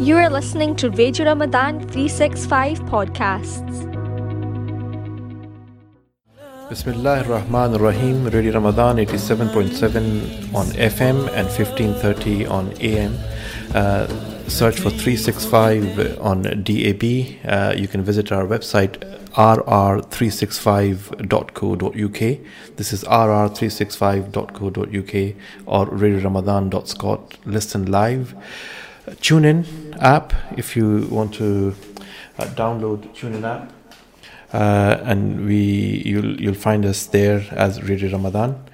You are listening to Radio Ramadan 365 podcasts. Bismillah ar-Rahman ar-Rahim, Radio Ramadan 87.7 on FM and 1530 on AM. Uh, search for 365 on DAB. Uh, you can visit our website rr365.co.uk. This is rr365.co.uk or radioramadan.scot. Listen live. TuneIn app if you want to uh, download TuneIn app uh, and we you'll you'll find us there as Radio Ramadan.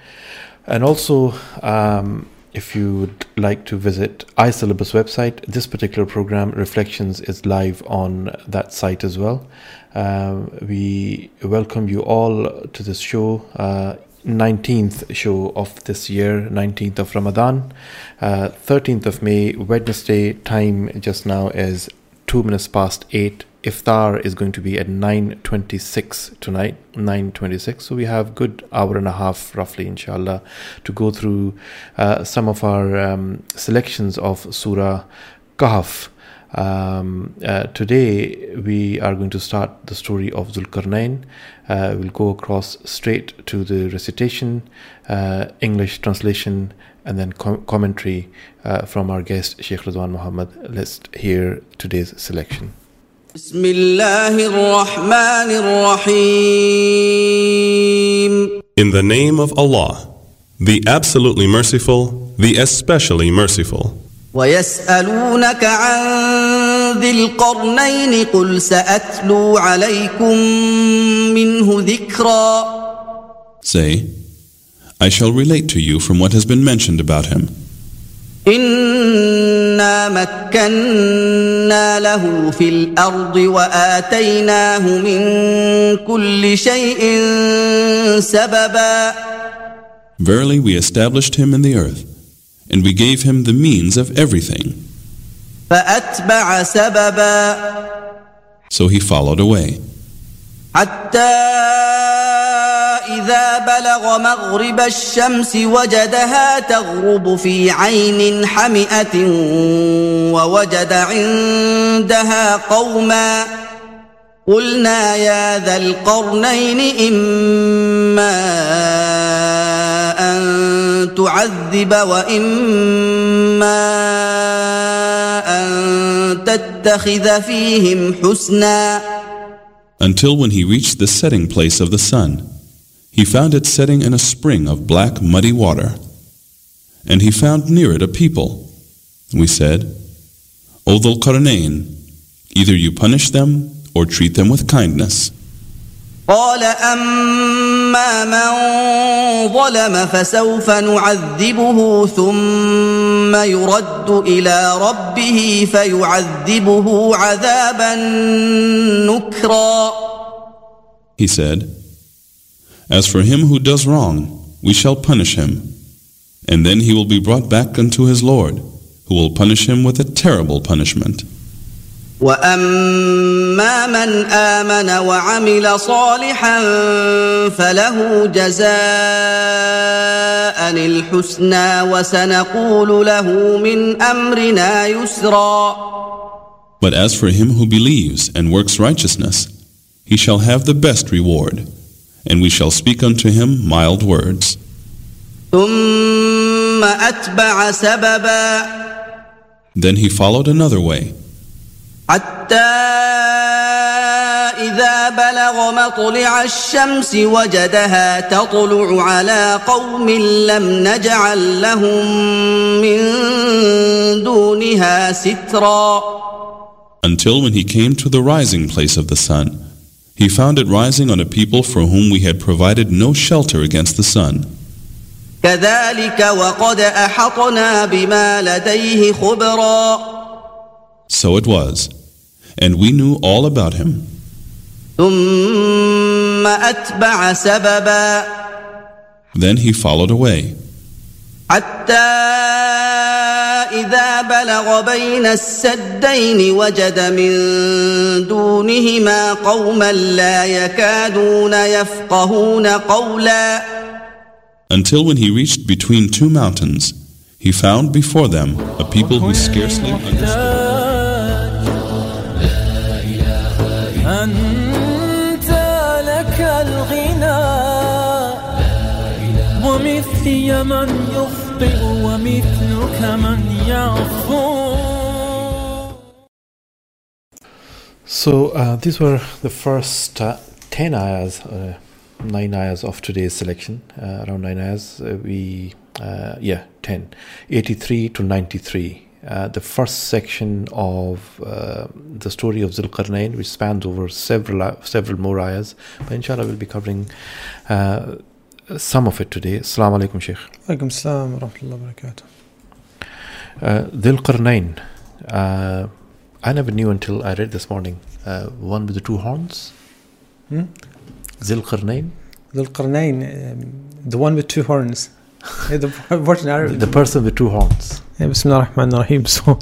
And also um, if you would like to visit iSyllabus website this particular program reflections is live on that site as well. Um, we welcome you all to this show. Uh, 19th show of this year 19th of ramadan. Uh, 13th of may wednesday time just now is 2 minutes past 8 iftar is going to be at 9.26 tonight 9.26 so we have good hour and a half roughly inshallah to go through uh, some of our um, selections of surah kahf um, uh, today we are going to start the story of Zulkarnain. Uh, we'll go across straight to the recitation, uh, English translation, and then com- commentary uh, from our guest Sheikh Ridwan Muhammad. Let's hear today's selection. بسم الله الرحمن الرحيم In the name of Allah, the absolutely merciful, the especially merciful. ويسألونك عن ذي القرنين قل سأتلو عليكم منه ذكرا Say, I shall relate to you from what has been mentioned about him. إنا مكنا له في الأرض وآتيناه من كل شيء سببا Verily, we established him in the earth, and we gave him the means of everything. فأتبع سببا So he followed away, حتى إذا بلغ مغرب الشمس وجدها تغرب في عين حمئة ووجد عندها قوما قلنا يا ذا القرنين إما أن تعذب وإما أن تتخذ فيهم حسناً until when he reached the setting place of the sun, he found it setting in a spring of black muddy water. And he found near it a people. We said, O Dhul Qarnayn, either you punish them or treat them with kindness. قال أما من ظلم فسوف نعذبه ثم يرد إلى ربه فيعذبه عذابا نكرا He said, As for him who does wrong, we shall punish him, and then he will be brought back unto his Lord, who will punish him with a terrible punishment. واما من امن وعمل صالحا فله جزاء الحسنى وسنقول له من امرنا يسرا But as for him who believes and works righteousness, he shall have the best reward, and we shall speak unto him mild words. ثم اتبع سببا Then he followed another way, حتى إذا بلغ مطلع الشمس وجدها تطلع على قوم لم نجعل لهم من دونها سترا until when he came to the rising place of the sun, he found it rising on a people for whom we had provided no shelter against the sun. كذلك وقد أحطنا بما لديه خبرا So it was, and we knew all about him. ثم أتبع سببا Then he followed away, حتى إذا بلغ بين السدين وجد من دونهما قوما لا يكادون يفقهون قولا until when he reached between two mountains, he found before them a people who scarcely understood. من يخطئ ومثلك من يغفر So uh, these were the first uh, 10 ayahs, uh, 9 ayahs of today's selection. Uh, around 9 ayahs, uh, we, uh, yeah, 10. 83 to 93. Uh, the first section of uh, the story of Zulqarnain, which spans over several uh, several more ayahs. But inshallah, we'll be covering uh, some of it today. Assalamu alaikum, Sheikh. Alaikum salam, wa rahmatullahi wa barakatuh. Uh, uh, I never knew until I read this morning. Uh, one with the two horns? Hmm? Zil Qarnain? Zil Qarnain, um, the one with two horns. yeah, the, the, person with two horns. Yeah, Bismillah ar-Rahman ar-Rahim. So,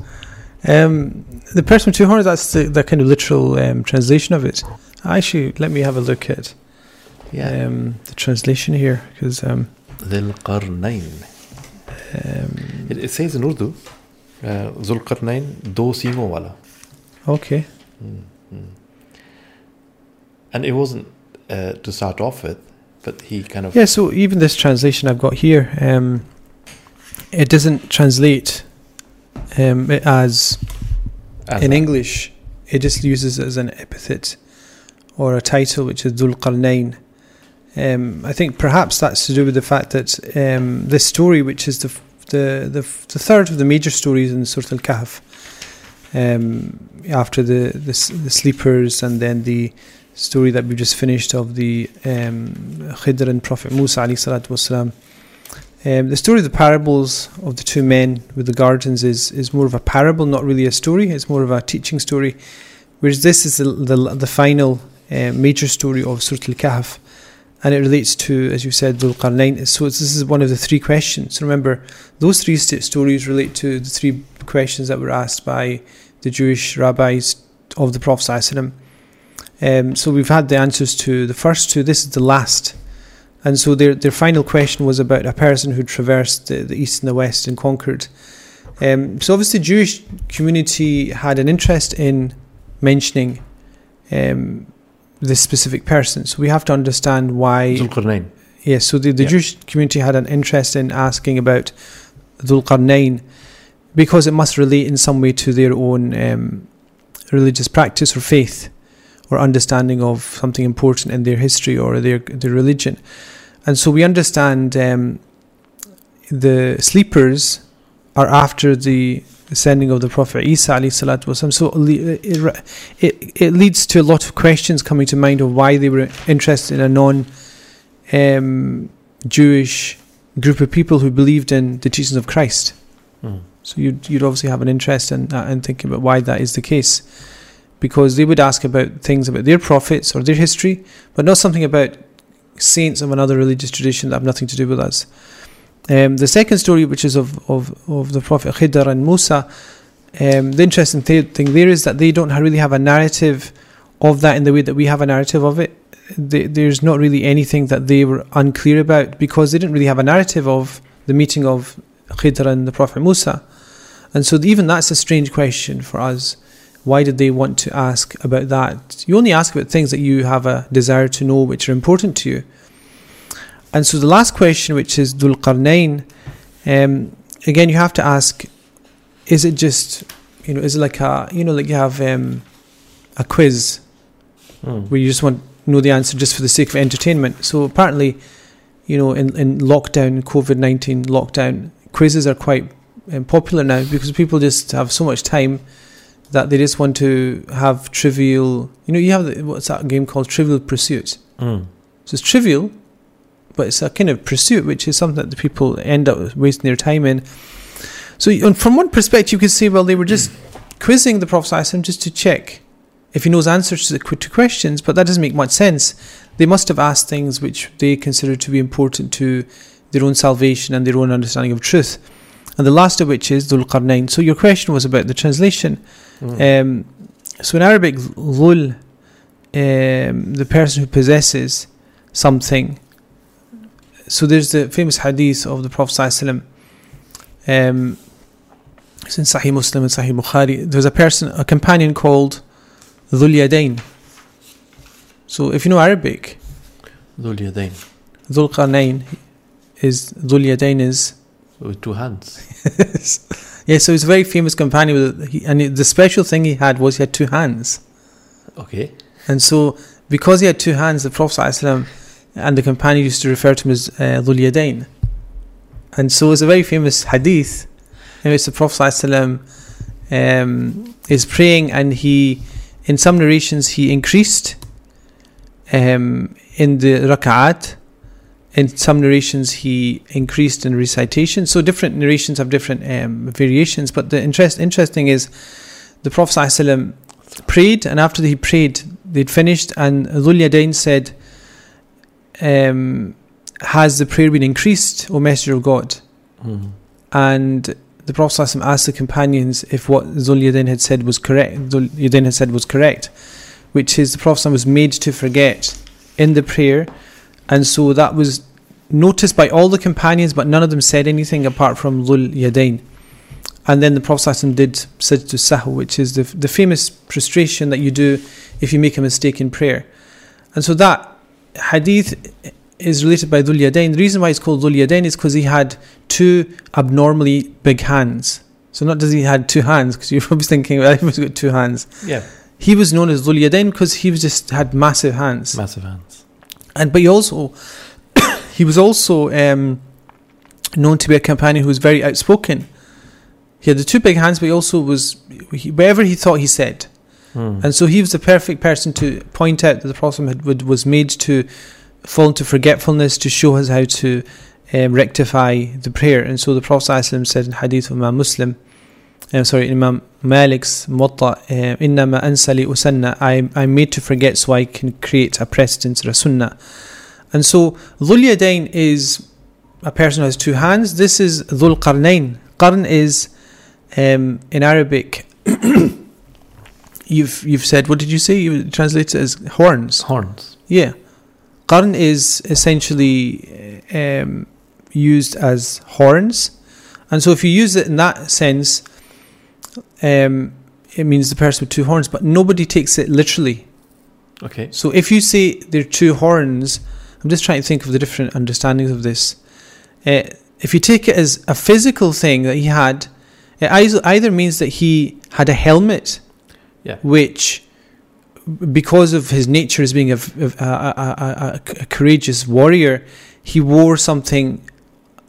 um, the person with two horns, that's the, the kind of literal um, translation of it. Actually, let me have a look at yeah. um, the translation here because um, um, It, it says in Urdu, uh, do singo wala. okay And it wasn't uh, to start off with, but he kind of. Yeah, so even this translation I've got here, um, it doesn't translate um, it as as in English. It just uses it as an epithet or a title, which is Dhul Qarnain. Um, I think perhaps that's to do with the fact that um, this story, which is the, the the the third of the major stories in Surah Al Kahf, um, after the, the the sleepers and then the story that we just finished of the um, Khidr and Prophet Musa wasalam. Um, the story of the parables of the two men with the gardens is, is more of a parable, not really a story. It's more of a teaching story. Whereas this is the, the, the final uh, major story of Surah Al Kahf. And it relates to, as you said, Dhul Qarnain. So this is one of the three questions. Remember, those three st- stories relate to the three questions that were asked by the Jewish rabbis of the Prophet. Um, so we've had the answers to the first two. This is the last. And so their, their final question was about a person who traversed the, the east and the west and conquered. Um, so obviously, the Jewish community had an interest in mentioning um, this specific person. So we have to understand why. Yes, so the, the Yeah. Jewish community had an interest in asking about Dhul Qarnain because it must relate in some way to their own um, religious practice or faith or understanding of something important in their history or their their religion. And so we understand um, the sleepers are after the sending of the Prophet Isa wasalam. So it, it, it leads to a lot of questions coming to mind of why they were interested in a non um, Jewish group of people who believed in the teachings of Christ. Mm. So you'd, you'd obviously have an interest in that and thinking about why that is the case. Because they would ask about things about their prophets or their history, but not something about saints of another religious tradition that have nothing to do with us. Um, the second story, which is of, of, of the Prophet Khidr and Musa, um, the interesting th- thing there is that they don't really have a narrative of that in the way that we have a narrative of it. They, there's not really anything that they were unclear about because they didn't really have a narrative of the meeting of Khidr and the Prophet Musa. And so even that's a strange question for us. Why did they want to ask about that? You only ask about things that you have a desire to know which are important to you. And so the last question, which is Dhul Qarnain, um, again, you have to ask, is it just, you know, is it like a, you know, like you have um, a quiz Mm. where you just want to know the answer just for the sake of entertainment. So apparently, you know, in, in lockdown, COVID 19 lockdown, quizzes are quite um, popular now because people just have so much time that they just want to have trivial, you know, you have, the, what's that game called Trivial Pursuit? Mm. So it's trivial, but it's a kind of pursuit, which is something that the people end up wasting their time in. So, from one perspective, you could say, well, they were just quizzing the Prophet just to check if he knows answers to the to questions, but that doesn't make much sense. They must have asked things which they consider to be important to their own salvation and their own understanding of truth. And the last of which is Dhul Qarnain. So your question was about the translation. Mm. Um, so in Arabic, dhul, um, the person who possesses something. So there's the famous hadith of the Prophet ﷺ. Um, it's in Sahih Muslim and Sahih Bukhari. There's a person, a companion called Dhul Yadain. So if you know Arabic, Dhul Yadain. Dhul Qarnain, is Dhul Yadain is With two hands. yeah, so he's a very famous companion, with, he, and the special thing he had was he had two hands, Okay. and so because he had two hands, the Prophet and the companion used to refer to him as uh, and so it's a very famous hadith in which the Prophet ﷺ, um, is praying, and he, in some narrations, he increased um, in the rak'at. In some narrations, he increased in recitation. So different narrations have different um, variations. But the interest, interesting is the Prophet ﷺ prayed, and after he prayed, they'd finished, and Dhul said, um, has the prayer been increased, O Messenger of God? Mm. And the Prophet asked the companions if what Zul Yadin had said was correct. Zul Yadin had said was correct, which is the Prophet was made to forget in the prayer, and so that was noticed by all the companions, but none of them said anything apart from Zul And then the Prophet did said to sahu, which is the, the famous prostration that you do if you make a mistake in prayer. And so that hadith is related by Dhul Yadain. The reason why it's called Dhul Yadain is because he had two abnormally big hands. So not does he had two hands, because you're probably thinking, well, he must have got two hands. Yeah. He was known as Dhul Yadain because he was just had massive hands. Massive hands. And but he also he was also um, known to be a companion who was very outspoken. He had the two big hands, but he also was he, wherever he thought he said. Hmm. And so he was the perfect person to point out that the Prophet had, would, was made to fall into forgetfulness to show us how to um, rectify the prayer. And so the Prophet ﷺ said in Hadith of Imam Muslim, I'm sorry, Imam Malik's Muwatta, uh, Innama ansali usanna, I'm, made to forget so I can create a precedent or a sunnah. And so Dhul Yadain is a person who has two hands. This is Dhul Qarnain. Qarn is um, in Arabic. you've you've said what did you say? You translate it as horns. Horns. Yeah, qarn is essentially um, used as horns, and so if you use it in that sense, um, it means the person with two horns. But nobody takes it literally. Okay. So if you say there are two horns, I'm just trying to think of the different understandings of this. Uh, if you take it as a physical thing that he had, it either, either means that he had a helmet, Yeah. which, because of his nature as being a, a, a, a, courageous warrior, he wore something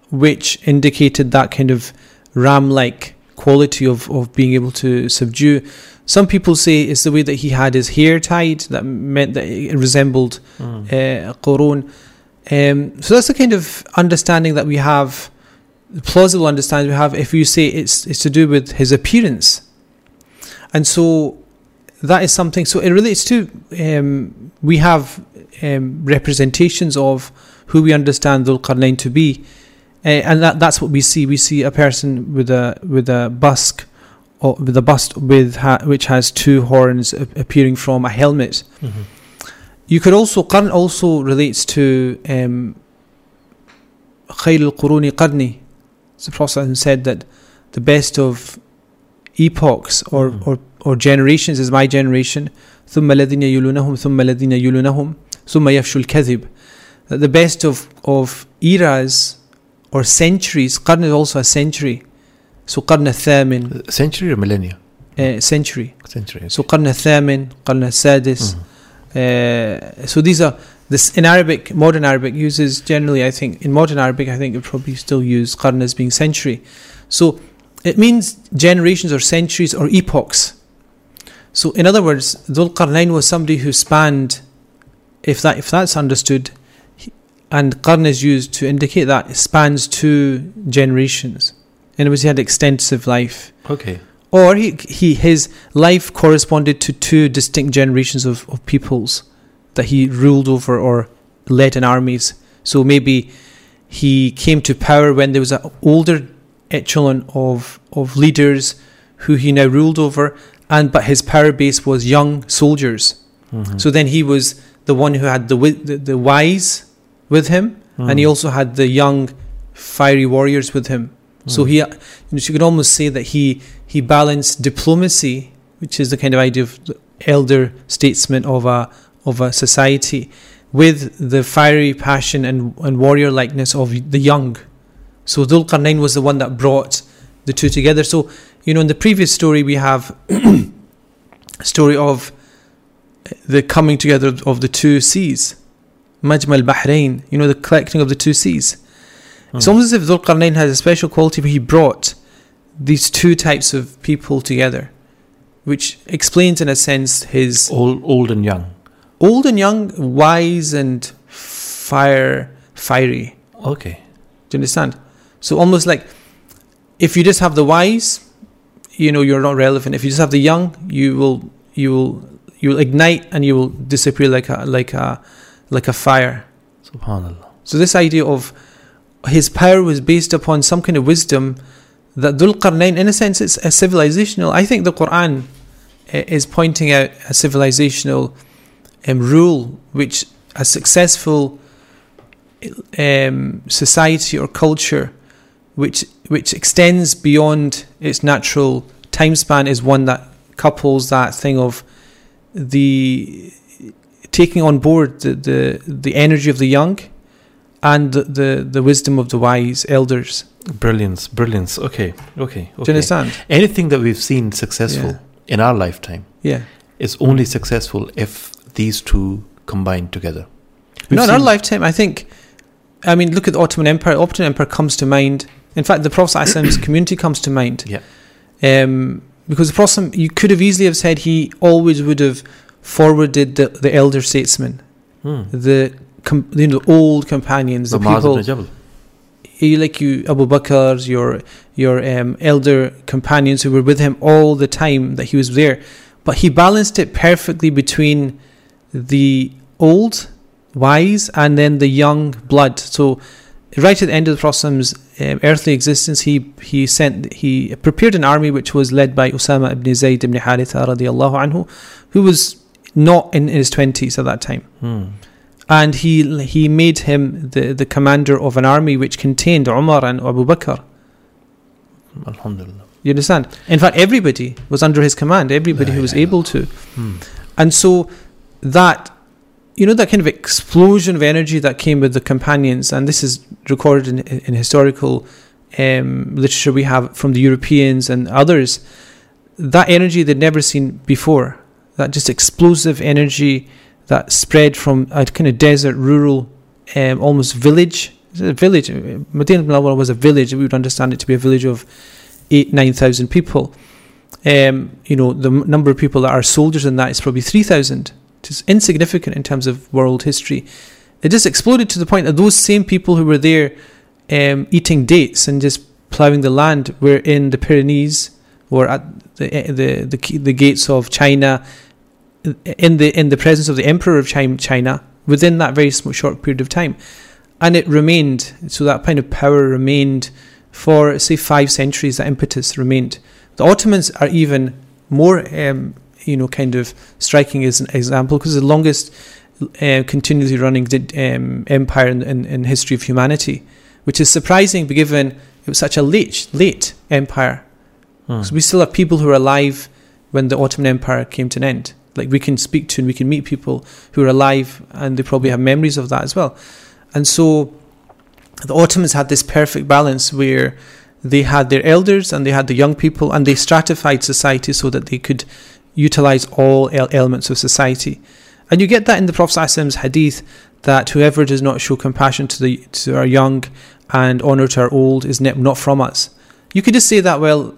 which indicated that kind of ram-like quality of, of being able to subdue. Some people say it's the way that he had his hair tied that meant that it resembled Mm. uh, Qurun. Um, so that's the kind of understanding that we have, the plausible understanding we have if you say it's it's to do with his appearance, and so that is something. So it relates to um, we have um, representations of who we understand Dhul Qarnayn to be, uh, and that, that's what we see. We see a person with a with a busk or with a bust with ha- which has two horns a- appearing from a helmet. Mm-hmm. You could also Qarn also relates to um, Khayr al Quruni Qarni. The Prophet said that the best of epochs or, mm-hmm. or or generations is my generation. ثم الذين يلونهم ثم الذين يلونهم ثم يفشو الكذب. That the best of, of eras or centuries, qarn is also a century. So qarn الثامن, Century or millennia? uh, century. Century. So qarn الثامن, qarn السادس. Mhm. Uh, so these are this in Arabic. Modern Arabic uses generally. I think in modern Arabic, I think it probably still use qarn as being century. So it means generations or centuries or epochs. So in other words, Dhul Qarnain was somebody who spanned, if that if that's understood, and qarn is used to indicate that it spans two generations. In other words, he had extensive life Okay. or he, he his life corresponded to two distinct generations of, of peoples that he ruled over or led in armies. So maybe he came to power when there was an older echelon of of leaders who he now ruled over, and but his power base was young soldiers. Mhm. So then he was the one who had the the, the wise with him, and he Mm. also had the young, fiery warriors with him. So Mm. he, you, know, you could almost say that he he balanced diplomacy, which is the kind of idea of the elder statesman of a of a society, with the fiery passion and, and warrior likeness of the young. So Dhul Qarnayn was the one that brought the two together. So, you know, in the previous story, we have a story of the coming together of the two seas. Majma al-Bahrain, you know, the collecting of the two seas. It's Hmm. almost as if Dhul Qarnayn has a special quality where he brought these two types of people together, which explains, in a sense, his Old, old and young. old and young, wise and fire, fiery. Okay. Do you understand? So almost like if you just have the wise, you know, you're not relevant. If you just have the young, you will, you will, you will ignite and you will disappear like a, like a, like a fire. Subhanallah. So this idea of his power was based upon some kind of wisdom that Dhul Qarnayn, in a sense, it's a civilizational. I think the Quran uh, is pointing out a civilizational um, rule which a successful um, society or culture which which extends beyond its natural time span is one that couples that thing of the taking on board the, the, the energy of the young and the, the, the wisdom of the wise elders. Brilliance, brilliance. Okay, okay. okay. Do you understand? Anything that we've seen successful Yeah. in our lifetime Yeah. is only successful if these two combine together. We've no, in our lifetime, I think. I mean, look at the Ottoman Empire. The Ottoman Empire comes to mind. In fact, the Prophet's community comes to mind. Yeah. Um, because the Prophet, you could have easily have said he always would have forwarded the, the elder statesmen, Hmm. the com, you know, the old companions, the, The people you like you Abu Bakr's, your your um, elder companions who were with him all the time that he was there, but he balanced it perfectly between the old wise and then the young blood. So right at the end of the Prophet's um, earthly existence, he he sent he prepared an army which was led by Usama ibn Zayd ibn Haritha radiallahu anhu, who was not in his twenties at that time Hmm. and he he made him the, the commander of an army which contained Umar and Abu Bakr. Alhamdulillah. You understand? In fact, everybody was under his command. Everybody La who was ilaha able to, Hmm. and so that you know that kind of explosion of energy that came with the companions, and this is recorded in, in historical um, literature we have from the Europeans and others. That energy they'd never seen before. That just explosive energy that spread from a kind of desert, rural, um, almost village. A village. Medina Munawwara was a village. We would understand it to be a village of eight, nine thousand people. Um, you know, the number of people that are soldiers in that is probably three thousand. It's insignificant in terms of world history. It just exploded to the point that those same people who were there um, eating dates and just ploughing the land were in the Pyrenees or at the eh, the the, the gates of China, in the in the presence of the Emperor of China within that very short period of time, and it remained. So that kind of power remained for say five centuries. That impetus remained. The Ottomans are even more, um, you know, kind of striking as an example because the longest uh, continuously running um, empire in, in, in history of humanity, which is surprising given it was such a late late empire. Hmm. So we still have people who are alive when the Ottoman Empire came to an end. Like we can speak to and we can meet people who are alive and they probably have memories of that as well. And so the Ottomans had this perfect balance where they had their elders and they had the young people and they stratified society so that they could utilize all elements of society. And you get that in the Prophet's hadith that whoever does not show compassion to the to our young and honor to our old is not from us. You could just say that well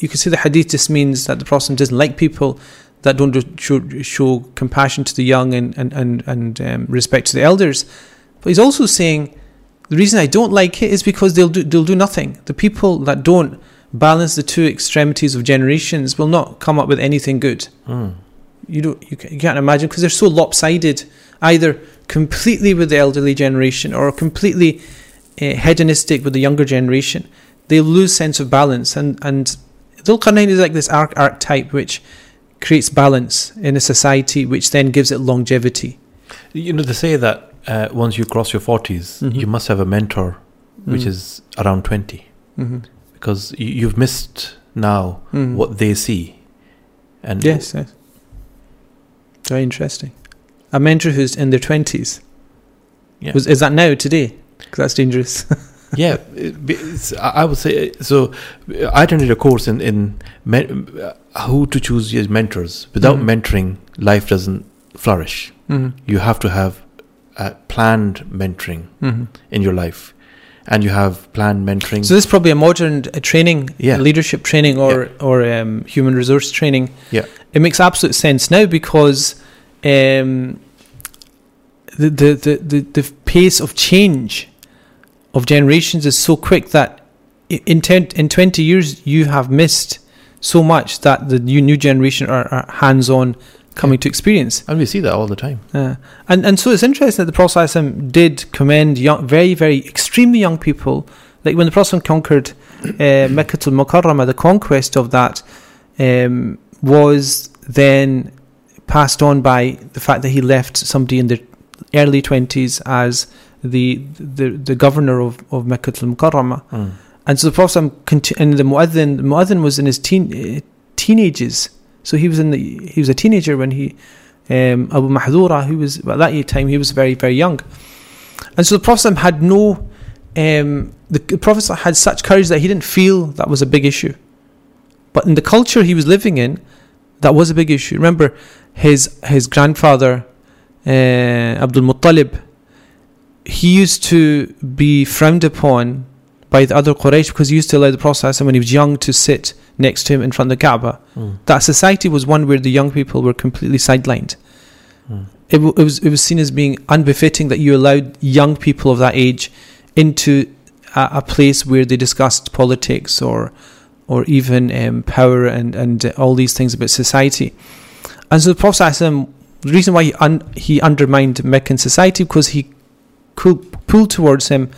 you could say the hadith just means that the Prophet doesn't like people that don't show, show compassion to the young and, and, and, and um, respect to the elders. But he's also saying the reason I don't like it is because they'll do, they'll do nothing. The people that don't balance the two extremities of generations will not come up with anything good. Hmm. You don't you, you can't imagine because they're so lopsided, either completely with the elderly generation or completely uh, hedonistic with the younger generation. They lose sense of balance, and and Dhul is like this arch- archetype which creates balance in a society, which then gives it longevity. You know, they say that uh, once you cross your 40s, Mhm. you must have a mentor which Mm. is around 20 Mm-hmm. Because you, you've missed now what they see. And Yes, yes. Very interesting. a mentor who's in their twenties. Yeah. Was is that now today? Because that's dangerous. yeah, it- I would say so. I attended a course in in men, who to choose your mentors. Without Mhm. mentoring, life doesn't flourish. mm-hmm. You have to have planned mentoring Mm-hmm. in your life, and you have planned mentoring. So this is probably a modern uh, training, Yeah. leadership training, or or um, human resource training. Yeah. it makes absolute sense now because um, the, the, the the the pace of change of generations is so quick that in ten, in twenty years you have missed so much that the new new generation are, are hands on coming to experience. And we see that all the time. Yeah. And and so it's interesting that the Prophet did commend young, very, very, extremely young people. Like when the Prophet conquered uh, Mecca al Mukarramah, the conquest of that um, was then passed on by the fact that he left somebody in their early 20s as the the, the governor of, of Mecca al Mukarramah. Mm. And so the Prophet conti- and the Mu'adhin, the Mu'adhin was in his teen, uh, teenagers so he was in the he was a teenager when he um, Abu Mahdura, who was at that time he was very very young, and so the Prophet had no um, the, the Prophet had such courage that he didn't feel that was a big issue, but in the culture he was living in, that was a big issue. Remember, his his grandfather uh, Abdul Muttalib, he used to be frowned upon by the other Quraysh because he used to allow the Prophet when he was young to sit next to him in front of the Kaaba Mm. that society was one where the young people were completely sidelined. Mm. It, w- it was it was seen as being unbefitting that you allowed young people of that age into a, a place where they discussed politics or or even um, power and and all these things about society. And so the Prophet the reason why he un, he undermined Meccan society because he pulled towards him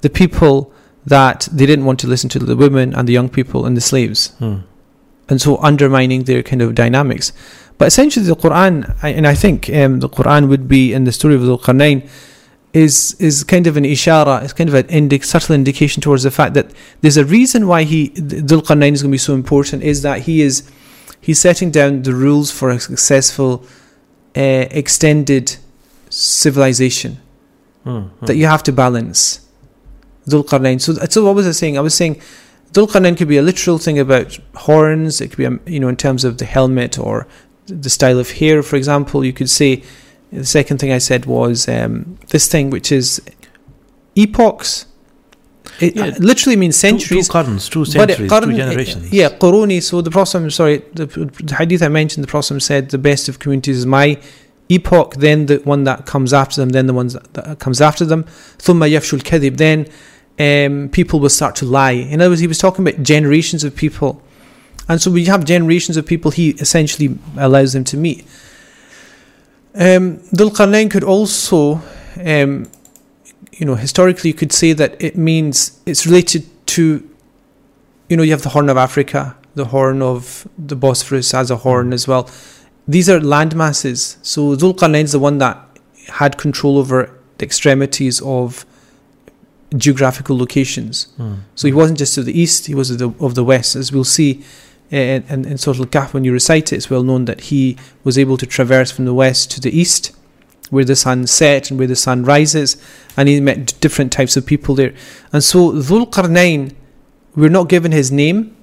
the people that they didn't want to listen to the women and the young people and the slaves Mm. and so undermining their kind of dynamics. But essentially, the Quran, and I think um, the Quran would be in the story of Dhul Qarnayn, is is kind of an ishara, it's kind of an subtle indication towards the fact that there's a reason why he Dhul Qarnayn is going to be so important. Is that he is he's setting down the rules for a successful uh, extended civilization Mm. that you have to balance. Dhul Qarnayn. So, so what was I saying? I was saying Dhul Qarnayn could be a literal thing about horns. It could be, um, you know, in terms of the helmet or the style of hair, for example. You could say the second thing I said was um, this thing, which is epochs. It Yeah. uh, literally means Two, two centuries. qarns, two But it- centuries, qarn- two generations. Yeah, Quruni. So the Prophet, sorry, the, the hadith I mentioned, the Prophet said the best of communities is my epoch, then the one that comes after them, then the ones that, that comes after them. ثم يفشل الكذب. Then um, people will start to lie. In other words, he was talking about generations of people. And so we have generations of people he essentially allows them to meet. Um, Dhul Qarnayn could also, um, you know, historically you could say that it means it's related to, you know, you have the Horn of Africa, the Horn of the Bosphorus as a horn as well. These are land masses. So Dhul Qarnayn is the one that had control over the extremities of geographical locations. Mm. So he wasn't just of the east; he was of the, of the west, as we'll see And in, in, in Surah Al-Kahf when you recite it. It's well known that he was able to traverse from the west to the east, where the sun set and where the sun rises, and he met different types of people there. And so Dhul Qarnayn, we're not given his name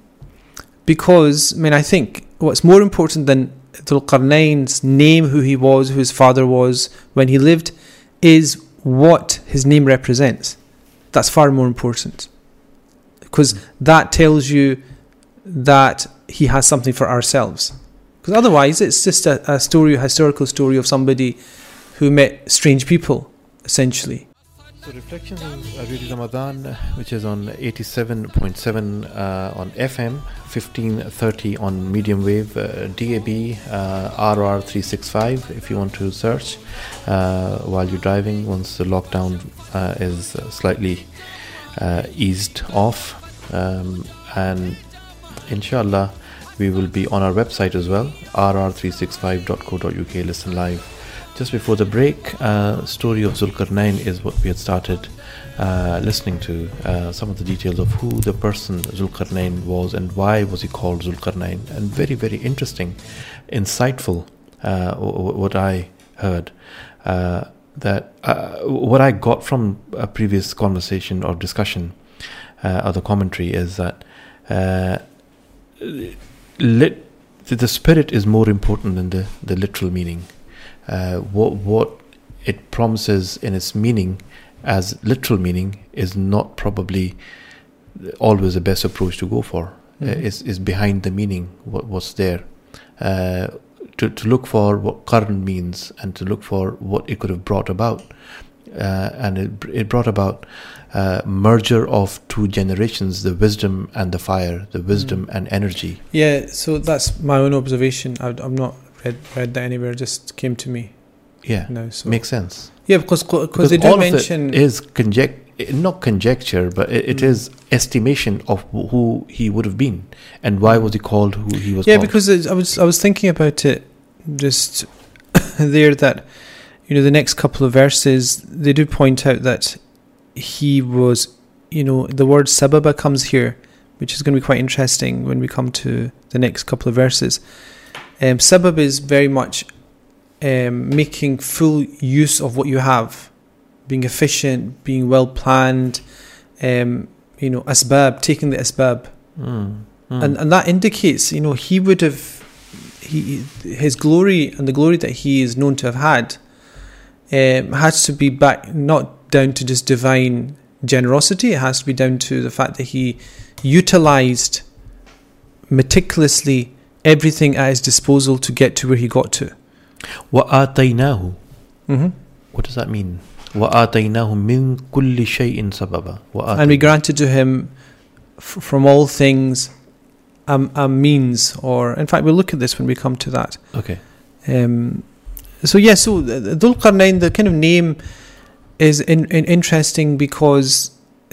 because I mean I think what's more important than Dhul Qarnayn's name, who he was, who his father was when he lived, is what his name represents. That's far more important because that tells you that he has something for ourselves. Because otherwise, it's just a, a story, a historical story of somebody who met strange people, essentially. So reflections on Radio Ramadan, which is on 87.7 uh, on FM, 1530 on medium wave, uh, DAB, uh, RR365 if you want to search uh, while you're driving once the lockdown uh, is slightly uh, eased off. Um, and inshallah, we will be on our website as well, rr365.co.uk, listen live. Just before the break, uh, story of Zulkarnain is what we had started uh, listening to. Uh, some of the details of who the person Zulkarnain was and why was he called Zulkarnain, and very very interesting, insightful. Uh, what I heard uh, that uh, what I got from a previous conversation or discussion or the commentary is that lit, the spirit is more important than the, the literal meaning. Uh, what what it promises in its meaning as literal meaning is not probably always the best approach to go for. Uh, Mhm. is is behind the meaning what what's there. Uh, to, to look for what qarn means and to look for what it could have brought about. Uh, and it, it brought about uh, merger of two generations, the wisdom and the fire, the wisdom and energy. Yeah, so that's my own observation. I, I've not read read that anywhere. Just came to me Yeah, now. So makes sense. yeah, because because they do all mention of it is conject, not conjecture, but it, it Mm. is estimation of who- he would have been and why was he called who he was yeah, called. because I was I was thinking about it just there that you know the next couple of verses they do point out that he was you know the word sababa comes here, which is going to be quite interesting when we come to the next couple of verses. Um, sabab is very much um, making full use of what you have, being efficient, being well planned. Um, you know, asbab, taking the asbab Mm, mm. and and that indicates you know he would have he his glory and the glory that he is known to have had um, has to be back not down to just divine generosity it has to be down to the fact that he utilized meticulously everything at his disposal to get to where he got to وآتيناه mm-hmm. What does that mean? وآتيناه من كل شيء سببا and we granted to him f- from all things a, a means or in fact we'll look at this when we come to that Okay. Um, so yeah, so the- the Dhul Qarnayn, the kind of name is in, in interesting because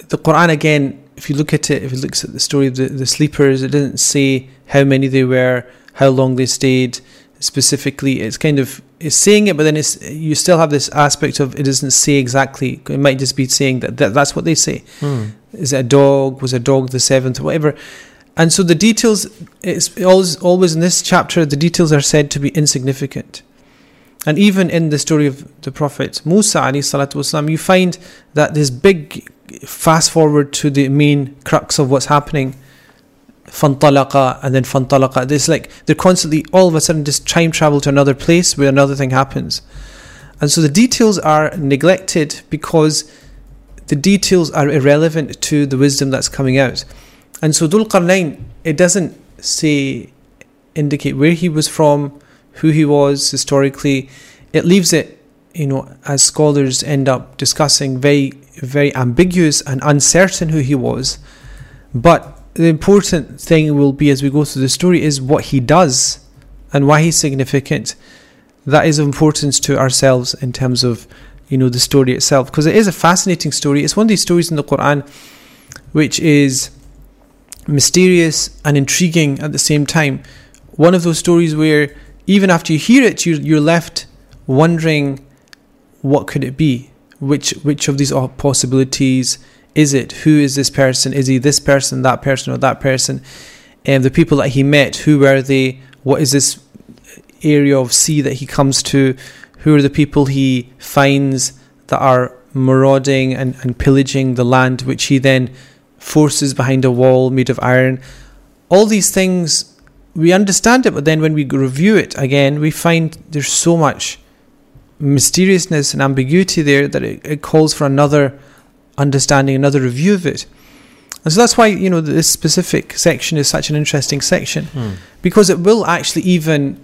the Quran again, if you look at it, if it looks at the story of the, the sleepers, it doesn't say how many they were, how long they stayed specifically. It's kind of it's saying it, but then it's you still have this aspect of it doesn't say exactly. It might just be saying that, that that's what they say. Hmm. Is it a dog? Was a dog the seventh? or Whatever. And so the details, it's always, always in this chapter, the details are said to be insignificant. And even in the story of the Prophet Musa, alayhi salatu wasalam, you find that this big fast forward to the main crux of what's happening. Fantalaqa and then fantalaqa. This like they're constantly all of a sudden just time travel to another place where another thing happens. And so the details are neglected because the details are irrelevant to the wisdom that's coming out. And so Dhul Qarnayn, it doesn't say, indicate where he was from, who he was historically. It leaves it, you know, as scholars end up discussing, very, very ambiguous and uncertain who he was. But the important thing will be as we go through the story is what he does and why he's significant. That is of importance to ourselves in terms of, you know, the story itself. Because it is a fascinating story. It's one of these stories in the Quran which is mysterious and intriguing at the same time. One of those stories where even after you hear it, you're, you're left wondering what could it be? Which which of these possibilities is it? Who is this person? Is he this person, that person, or that person? And the people that he met, who were they? What is this area of sea that he comes to? Who are the people he finds that are marauding and, and pillaging the land, which he then forces behind a wall made of iron? All these things, we understand it, but then when we review it again, we find there's so much mysteriousness and ambiguity there that it, it calls for another understanding, another review of it. And so that's why, you know, this specific section is such an interesting section Hmm. because it will actually even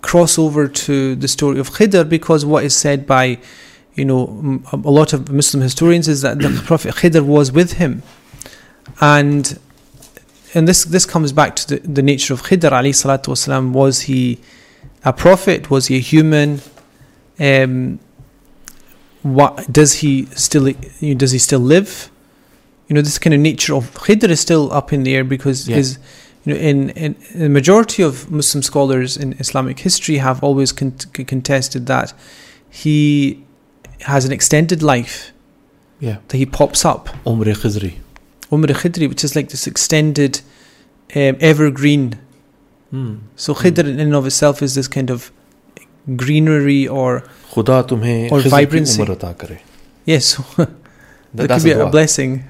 cross over to the story of Khidr because what is said by, you know, a lot of Muslim historians is that the Prophet Khidr was with him. And and this this comes back to the, the nature of Khidr alayhi salatu wasalam. Was he a prophet? Was he a human? Um, what does he still you know, does he still live? You know, this kind of nature of Khidr is still up in the air because Yeah. his you know in, in the majority of Muslim scholars in Islamic history have always con- contested that he has an extended life Yeah. that he pops up Umr Khizri. Umr Khidri which is like this extended um, evergreen Hmm. so Khidr in and of itself is this kind of greenery or खुदा तुम्हें Or Khizar की vibrancy. उम्र अता करे yes, so That- that that's could be a a dua. blessing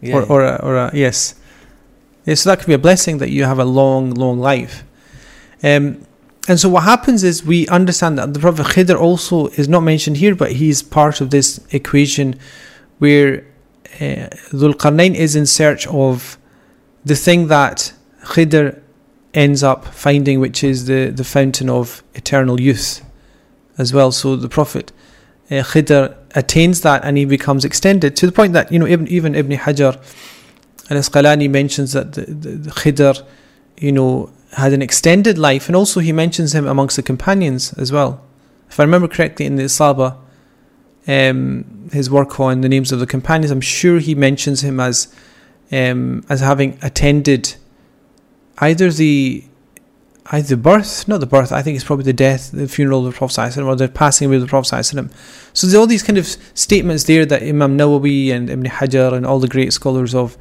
Yeah, or yeah. or a, or a, yes, yes. So that could be a blessing that you have a long, long life. Um, and so what happens is we understand that the Prophet Khidr also is not mentioned here, but he's part of this equation where uh, Dhul Qarnayn is in search of the thing that Khidr ends up finding, which is the, the fountain of eternal youth as well. So the Prophet uh, Khidr attains that and he becomes extended to the point that, you know, even, even Ibn Hajar al Asqalani mentions that the, the, the Khidr, you know, had an extended life and also he mentions him amongst the companions as well. If I remember correctly in the Isaba, um, his work on the names of the companions, I'm sure he mentions him as um, as having attended either the either the birth, not the birth, I think it's probably the death, the funeral of the Prophet or the passing away of the Prophet. So there's all these kind of statements there that Imam Nawawi and Ibn Hajar and all the great scholars of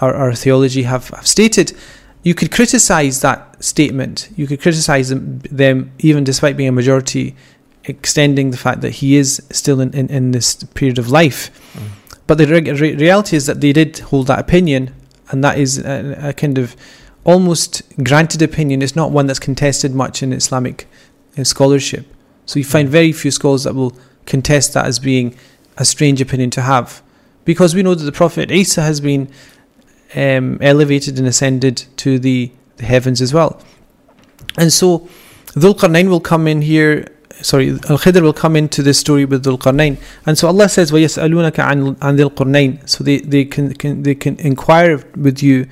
our, our theology have, have stated. You could criticize that statement. You could criticize them, them even despite being a majority, extending the fact that he is still in, in, in this period of life. Mm. But the re- re- reality is that they did hold that opinion, and that is a, a kind of almost granted opinion. It's not one that's contested much in Islamic uh, scholarship. So you find very few scholars that will contest that as being a strange opinion to have, because we know that the Prophet Isa has been um, elevated and ascended to the, the heavens as well. And so Dhul Qarnayn will come in here. Sorry, Al Khidr will come into this story with Dhul Qarnayn, and so Allah says, وَيَسْأَلُونَكَ عَنْ عَنْ ذِي الْقَرْنَيْن So they, they can, can they can inquire with you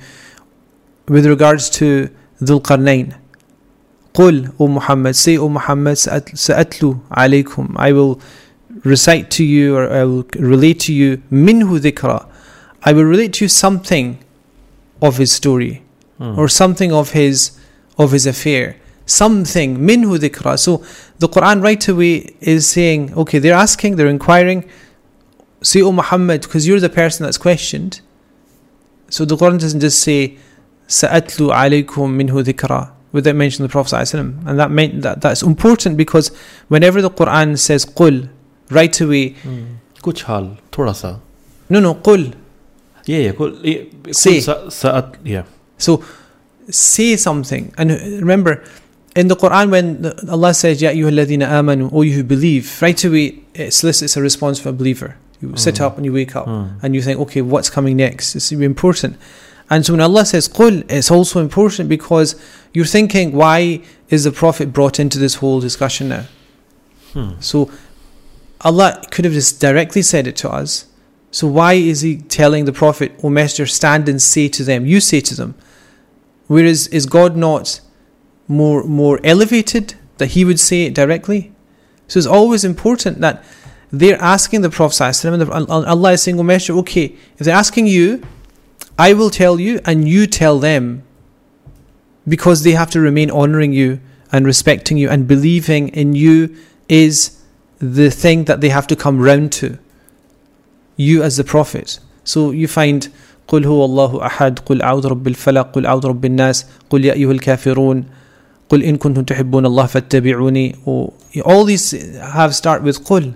with regards to Dhul Qarnayn. قل O Muhammad, say O Muhammad, سأتلو عليكم I will recite to you or I will relate to you minhu dhikra. I will relate to you something of his story or something of his of his affair. Something minhu dhikra. So the Quran right away is saying, okay, they're asking, they're inquiring, say O Muhammad, because you're the person that's questioned. So the Quran doesn't just say Sa'atlu alaykum مِنْهُ dhikra. With that mention of the Prophet ﷺ. And that, meant that that's important because whenever the Quran says قُل, right away. كُلْ कुछ हाल No, no no yeah yeah قُلْ. say sa, yeah so say something and remember in the Quran when Allah says يا أيُّهَا الَّذِينَ آمَنُوا, or you who believe right away it solicits a response from a believer you mm. sit up and you wake up mm. and you think okay what's coming next it's important and so when Allah says qul, it's also important because you're thinking, why is the Prophet brought into this whole discussion now? Hmm. So Allah could have just directly said it to us. So why is He telling the Prophet, O Messenger, stand and say to them, you say to them? Whereas is God not more more elevated that He would say it directly? So it's always important that they're asking the Prophet and Allah is saying, O Messenger, okay, if they're asking you, I will tell you, and you tell them, because they have to remain honoring you and respecting you and believing in you is the thing that they have to come round to. You as the Prophet. So you find قل هو الله أحد قل أعوذ رب الفلق قل أعوذ رب الناس قل يا أيها الكافرون قل إن كنتم تحبون الله فاتبعوني or all these have start with قل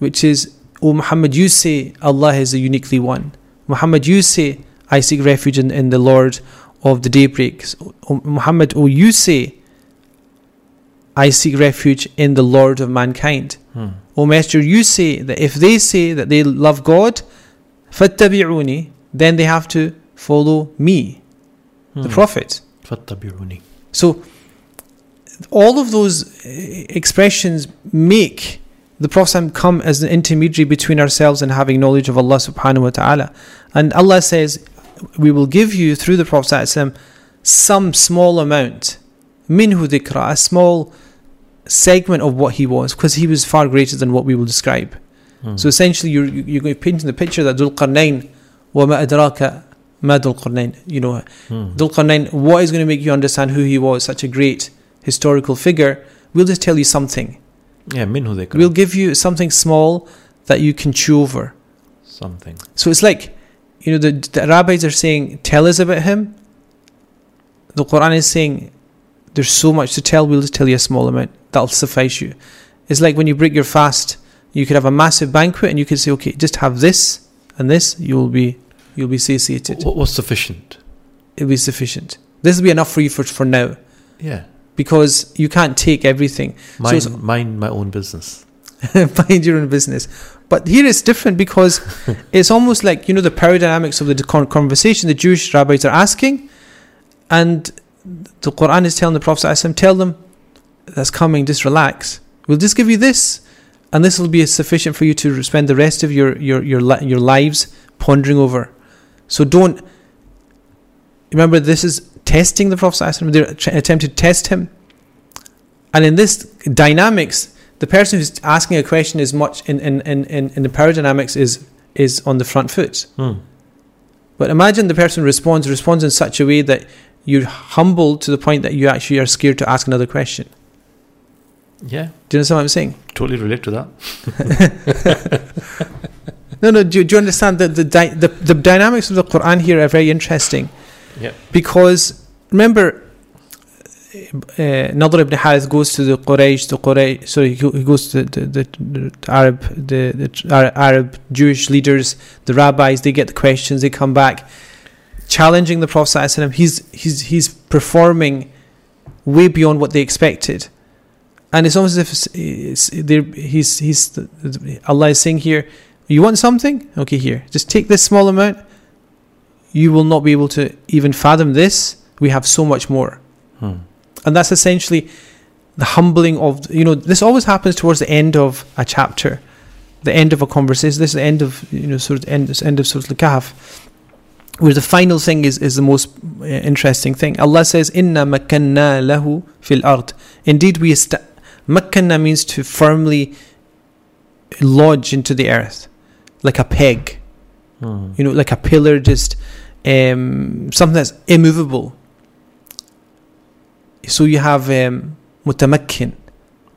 which is O Muhammad you say Allah is the uniquely one Muhammad you say I seek refuge in, in the Lord of the daybreaks o Muhammad O you say I seek refuge in the Lord of mankind O Messenger you say that if they say that they love God فاتبعوني then they have to follow me the prophet فاتبعوني so all of those eh, expressions make the Prophet come as an intermediary between ourselves and having knowledge of Allah subhanahu wa ta'ala. And Allah says, We will give you through the Prophet ﷺ some small amount, minhu dhikra, a small segment of what he was, because he was far greater than what we will describe. So essentially, you're, you're going to paint in the picture that Dhul Qarnayn, وَمَا أَدْرَاكَ مَا Dhul Qarnayn, you know, Dhul Qarnayn, what is going to make you understand who he was, such a great historical figure? We'll just tell you something. yeah منه ذكر We'll give you something small that you can chew over. something So it's like, you know, the, the rabbis are saying, tell us about him. The Quran is saying, there's so much to tell, we'll just tell you a small amount. that'll suffice you. It's like when you break your fast, you could have a massive banquet and you could say, okay, just have this and this, you'll be you'll be satiated. What, what's sufficient? It'll be sufficient. This will be enough for you for for now Yeah. because you can't take everything. Mind, it's- mind my own business. mind your own business. But here it's different because it's almost like you know the dynamics of the conversation the Jewish rabbis are asking, and the Quran is telling the Prophet tell them that's coming. Just relax. We'll just give you this, and this will be sufficient for you to spend the rest of your your your your lives pondering over. So don't remember this is testing the Prophet They're tr- attempting to test him, and in this dynamics the person who's asking a question is much in, in, in, in, in the power dynamics is is on the front foot. Hmm. But imagine the person responds responds in such a way that you're humbled to the point that you actually are scared to ask another question. Yeah. Do you understand what I'm saying? Totally relate to that. No, no. Do, you- do you understand that the, dy- the the dynamics of the Quran here are very interesting? Yeah. Because remember, uh, Nadr ibn Harith goes to the Quraysh, the Quraysh. Sorry, he goes to the, the, the Arab, the, the Arab Jewish leaders, the rabbis. They get the questions. They come back, challenging the Prophet. He's he's he's performing way beyond what they expected, and it's almost as if it's, it's, he's he's Allah is saying here, you want something? Okay, here, just take this small amount. You will not be able to even fathom this. We have so much more Hmm. and that's essentially the humbling of you know this always happens towards the end of a chapter the end of a conversation this is the end of you know sort of end, this end of Surah Al-Kahf where the final thing is, is the most uh, interesting thing Allah says inna makanna lahu fil ard indeed we est- makanna means to firmly lodge into the earth like a peg Hmm. you know, like a pillar, just um, something that's immovable So you have um, mutamakkin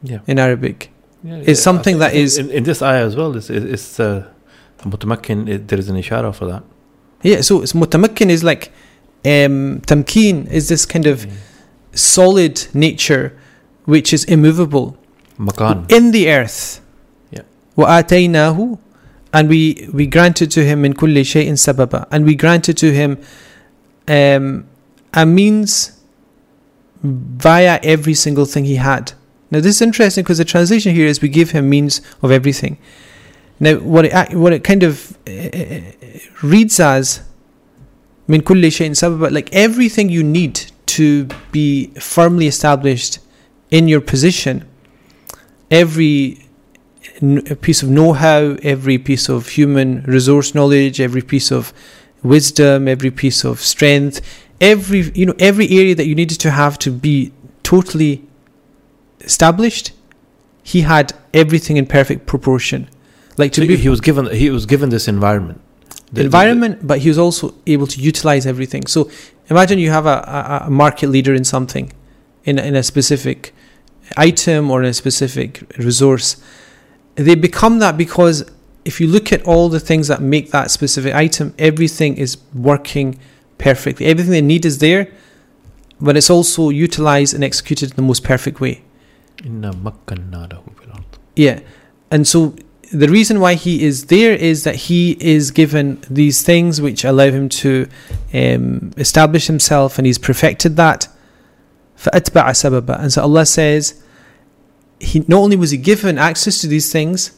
Yeah. in Arabic. yeah. It's something that is- in, in this ayah as well. It's it's uh, mutamakkin. It, there is an ishara for that. Yeah, so it's mutamakkin is like um, tamkeen is this kind of solid nature which is immovable Makan. in the earth. Yeah. وَآتَيْنَاهُ And we, we granted to him in kulli shay'in sababa. And we granted to him um, a means via every single thing he had. Now this is interesting because the translation here is we give him means of everything. Now what it what it kind of uh, reads as min kulli shay'in sababa like everything you need to be firmly established in your position every piece of know-how every piece of human resource knowledge every piece of wisdom every piece of strength every you know every area that you needed to have to be totally established he had everything in perfect proportion like to So be he was given he was given this environment. The- the- environment, but he was also able to utilize everything. So imagine you have a, a, a market leader in something, in, in a specific item or in a specific resource. They become that because if you look at all the things that make that specific item, everything is working perfectly. Everything they need is there, but it's also utilized and executed in the most perfect way. Inna makkanna lahu fil ard. Yeah. And so the reason why he is there is that he is given these things which allow him to um, establish himself and he's perfected that. فَأَتْبَعَ سَبَبًا And so Allah says, he not only was he given access to these things,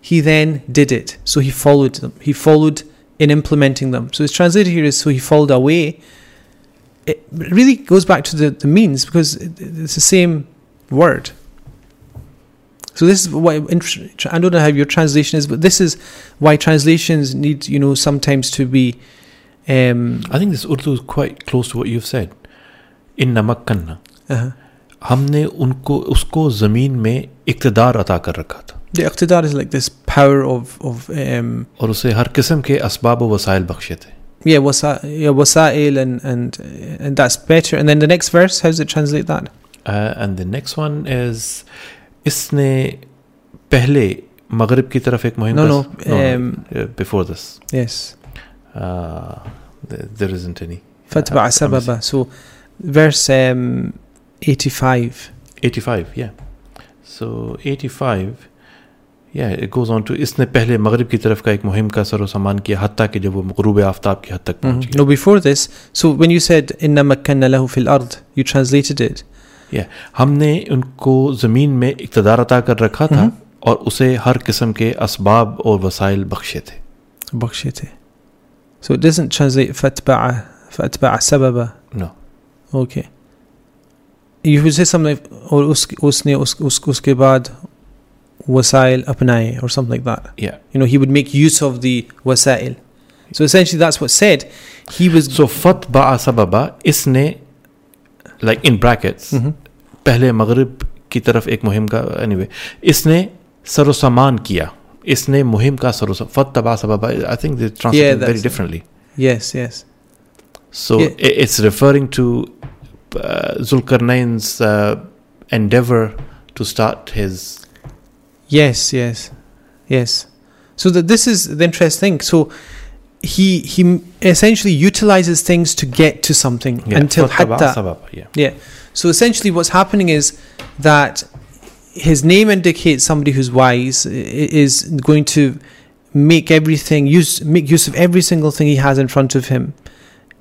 he then did it. So he followed them. He followed in implementing them. So it's translated here as so he followed away. It really goes back to the, the means because it's the same word. So this is why I don't know how your translation is, but this is why translations need you know sometimes to be. Um, I think this Urdu is quite close to what you've said. Inna makanna, Uh-huh. हमने उनको उसको ज़मीन में इकतदार अता कर रखा था The इकतदार is like this power of of um, और उसे हर किस्म के असबाब व वसाइल बख्शे थे yeah wasa yeah wasa'il and and and that's better. And then the next verse, how does it translate that? Uh, and the next one is इसने पहले मगरिब की तरफ एक मुहिम No, का- no, um, uh, before this Yes, uh, th- there isn't any fatba Uh, sababa. So verse um, eighty five. 85 yeah so 85 یا گوز آن ٹو اس نے پہلے مغرب کی طرف کا ایک مہم کا سر و سامان کیا حتیٰ کہ جب وہ غروب آفتاب کی حد تک نو بیفور دس سو وین یو سیٹ ان مکن اللہ فی الارض یو ٹرانسلیٹڈ اٹ یا ہم نے ان کو زمین میں اقتدار عطا کر رکھا تھا اور اسے ہر قسم کے اسباب اور وسائل بخشے تھے۔ بخشے تھے۔ سو ڈزنٹ ٹرانسلیٹ فتبع فتبع سببا نو اوکے یو سے سم اور اس اس نے اس اس کے بعد वसाइल अपनाए or something like that. yeah You know, he would make use of the wasail. So essentially that's what's said. He was so फत बा सबबा इसने like in brackets Mhm. पहले मगरिब की तरफ एक मुहिम का anyway इसने सरो सामान किया इसने मुहिम का सरो फत तबा सबबा I think they translate Yeah, it very that's- differently Yes, yes. so Yeah. i- it's referring to uh, Zulkarnain's uh, endeavor to start his Yes, yes, yes. So that this is the interesting thing. So he he essentially utilizes things to get to something yeah. until hatta. Yeah. yeah. So essentially, what's happening is that his name indicates somebody who's wise is going to make everything use make use of every single thing he has in front of him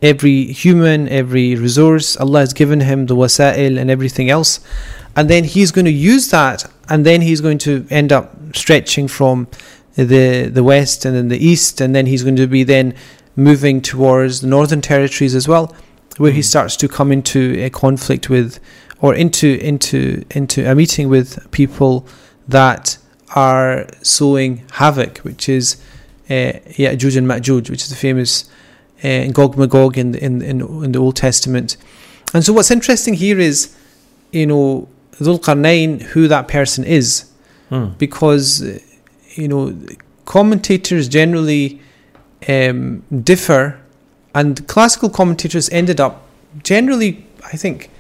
every human every resource allah has given him the wasa'il and everything else and then he's going to use that, and then he's going to end up stretching from the the west and then the east, and then he's going to be then moving towards the northern territories as well, where he Mm. starts to come into a conflict with, or into into into a meeting with people that are sowing havoc, which is uh, Ya'juj and Ma'juj, which is the famous uh, Gog Magog in the, in, in in the Old Testament. And so, what's interesting here is, you know, Dhul Qarnayn, who that person is, Hmm. because you know commentators generally um, differ, and classical commentators ended up generally, I think,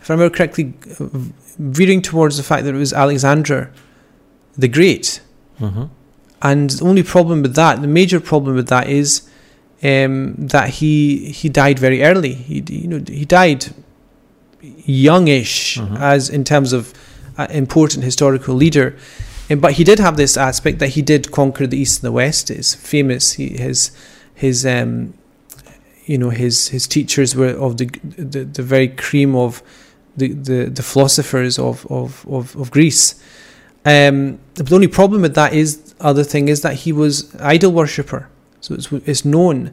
if I remember correctly, veering towards the fact that it was Alexander the Great. Mhm. And the only problem with that, the major problem with that is um, that he he died very early. He you know he died youngish Mhm. as in terms of uh, important historical leader. Um, but he did have this aspect that he did conquer the east and the west. It's famous. He, his his um, you know his his teachers were of the the, the very cream of the, the, the philosophers of of, of, of Greece. Um, the only problem with that is other thing is that he was idol worshipper. So it's, it's known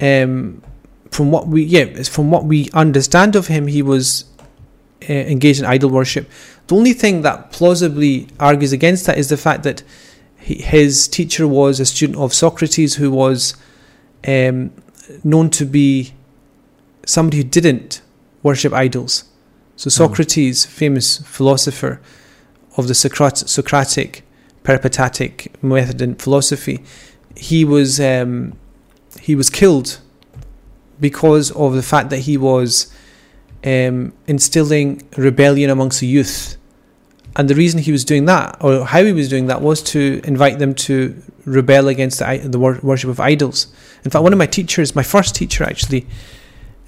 um, from what we yeah it's from what we understand of him he was uh, engaged in idol worship. The only thing that plausibly argues against that is the fact that he, his teacher was a student of Socrates who was um, known to be somebody who didn't worship idols. So Socrates, famous philosopher of the Socrat- Socratic peripatetic method in philosophy, he was um, he was killed because of the fact that he was um, instilling rebellion amongst the youth. And the reason he was doing that, or how he was doing that, was to invite them to rebel against the, the worship of idols. In fact, one of my teachers, my first teacher actually,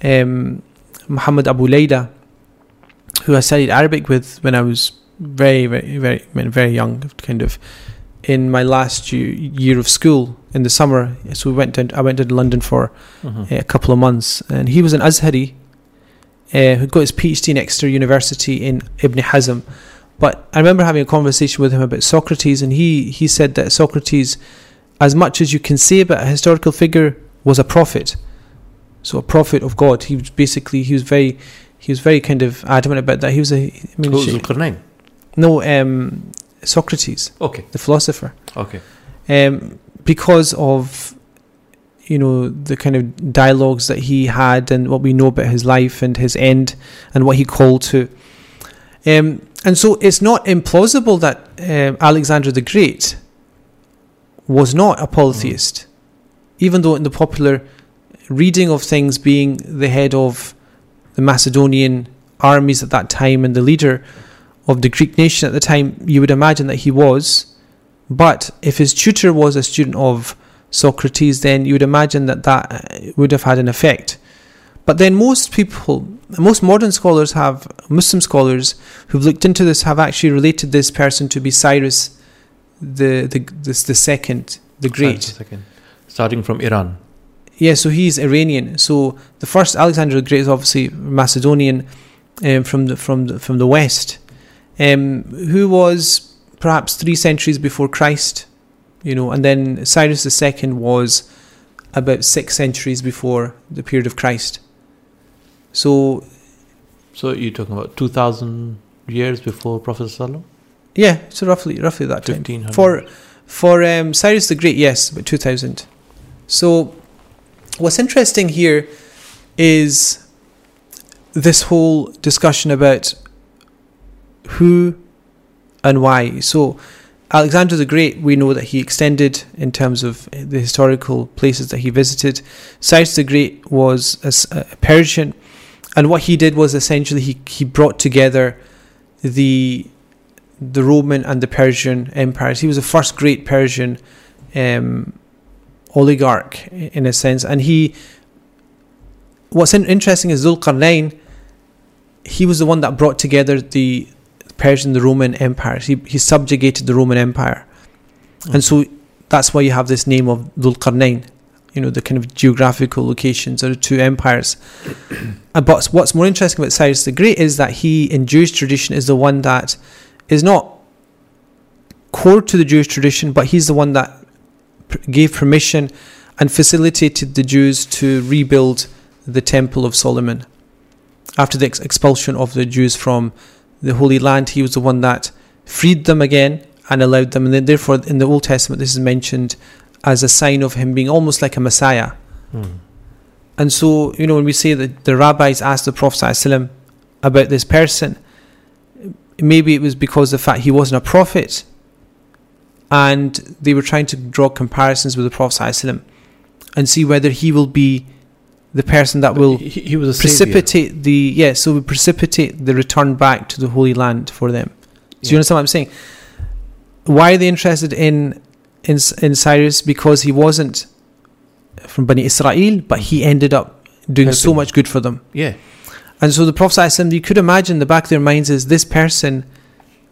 um, Muhammad Abu Layda, who I studied Arabic with when I was very, very, very, very young, kind of in my last year, of school in the summer. So we went. To, I went to London for Mhm. a couple of months, and he was an Azhari uh, who got his PhD in Exeter University in Ibn Hazm. But I remember having a conversation with him about Socrates, and he he said that Socrates, as much as you can say about a historical figure, was a prophet. So a prophet of God. He was basically he was very he was very kind of adamant about that. He was a I mean, Who's sh- Zulqarnain? no um, Socrates, Okay, the philosopher okay. um, because of you know the kind of dialogues that he had and what we know about his life and his end and what he called to. Um, and so it's not implausible that um, Alexander the Great was not a polytheist, even though in the popular reading of things being the head of the Macedonian armies at that time and the leader of the Greek nation at the time, you would imagine that he was. But if his tutor was a student of Socrates, then you would imagine that that uh, would have had an effect. But then most people, most modern scholars have Muslim scholars who've looked into this have actually related this person to be Cyrus, the the this the second, the great. The second. Starting from Iran. Yeah, so he's Iranian. So the first Alexander the Great is obviously Macedonian, um, from the from the from the west, um, who was perhaps three centuries before Christ, you know, and then Cyrus the second was about six centuries before the period of Christ. So So you're talking about 2,000 years before Prophet Sallallahu yeah, so roughly roughly that time. For for um, Cyrus the Great, yes, about two thousand. So what's interesting here is this whole discussion about who and why. So Alexander the Great, we know that he extended in terms of the historical places that he visited. Cyrus the Great was a Persian, and what he did was essentially he, he brought together the the Roman and the Persian empires. He was the first great Persian um, oligarch in a sense, and he. What's interesting is Zulqarnain. He was the one that brought together the Persian, the Roman empires. He he subjugated the Roman Empire, and mm. so that's why you have this name of Zulqarnain. You know the kind of geographical locations of the two empires. But what's more interesting about Cyrus the Great is that he, in Jewish tradition, is the one that is not core to the Jewish tradition, but he's the one that pr- gave permission and facilitated the Jews to rebuild the Temple of Solomon. After the ex- expulsion of the Jews from the Holy Land, he was the one that freed them again and allowed them. And then, therefore, in the Old Testament, this is mentioned as a sign of him being almost like a Messiah. Hmm. And so, you know, when we say that the rabbis asked the Prophet ﷺ about this person, maybe it was because of the fact he wasn't a prophet and they were trying to draw comparisons with the Prophet ﷺ and see whether he will be the person that will he, he was a savior. precipitate the yeah, so we precipitate the return back to the Holy Land for them. So you understand what I'm saying? Why are they interested in in in Cyrus? Because he wasn't from Bani Israel, but he ended up doing so much good for them. Yeah. And so the Prophet you could imagine the back of their minds is this person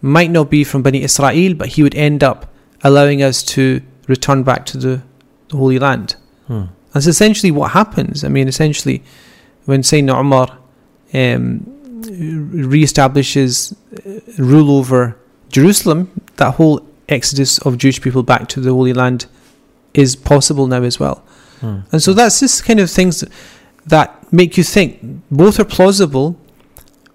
might not be from Bani Israel, but he would end up allowing us to return back to the, the Holy Land. Hmm. That's essentially what happens. I mean, essentially, when Sayyidina Umar um, re-establishes uh, rule over Jerusalem, that whole exodus of Jewish people back to the Holy Land is possible now as well. Hmm. And so that's just kind of things that make you think both are plausible,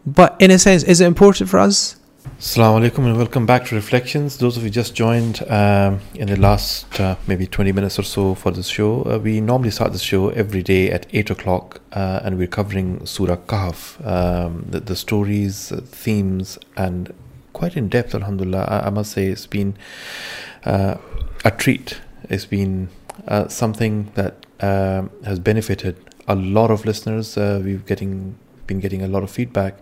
but in a sense, is it important for us? Assalamu alaikum and welcome back to Reflections. Those of you just joined um, in the last uh, maybe 20 minutes or so for this show, uh, we normally start the show every day at 8 o'clock uh, and we're covering Surah Kahf, um, the, the stories, uh, themes, and quite in depth, Alhamdulillah. I, I must say it's been uh, a treat. It's been uh, something that um, has benefited a lot of listeners. We've getting been getting a lot of feedback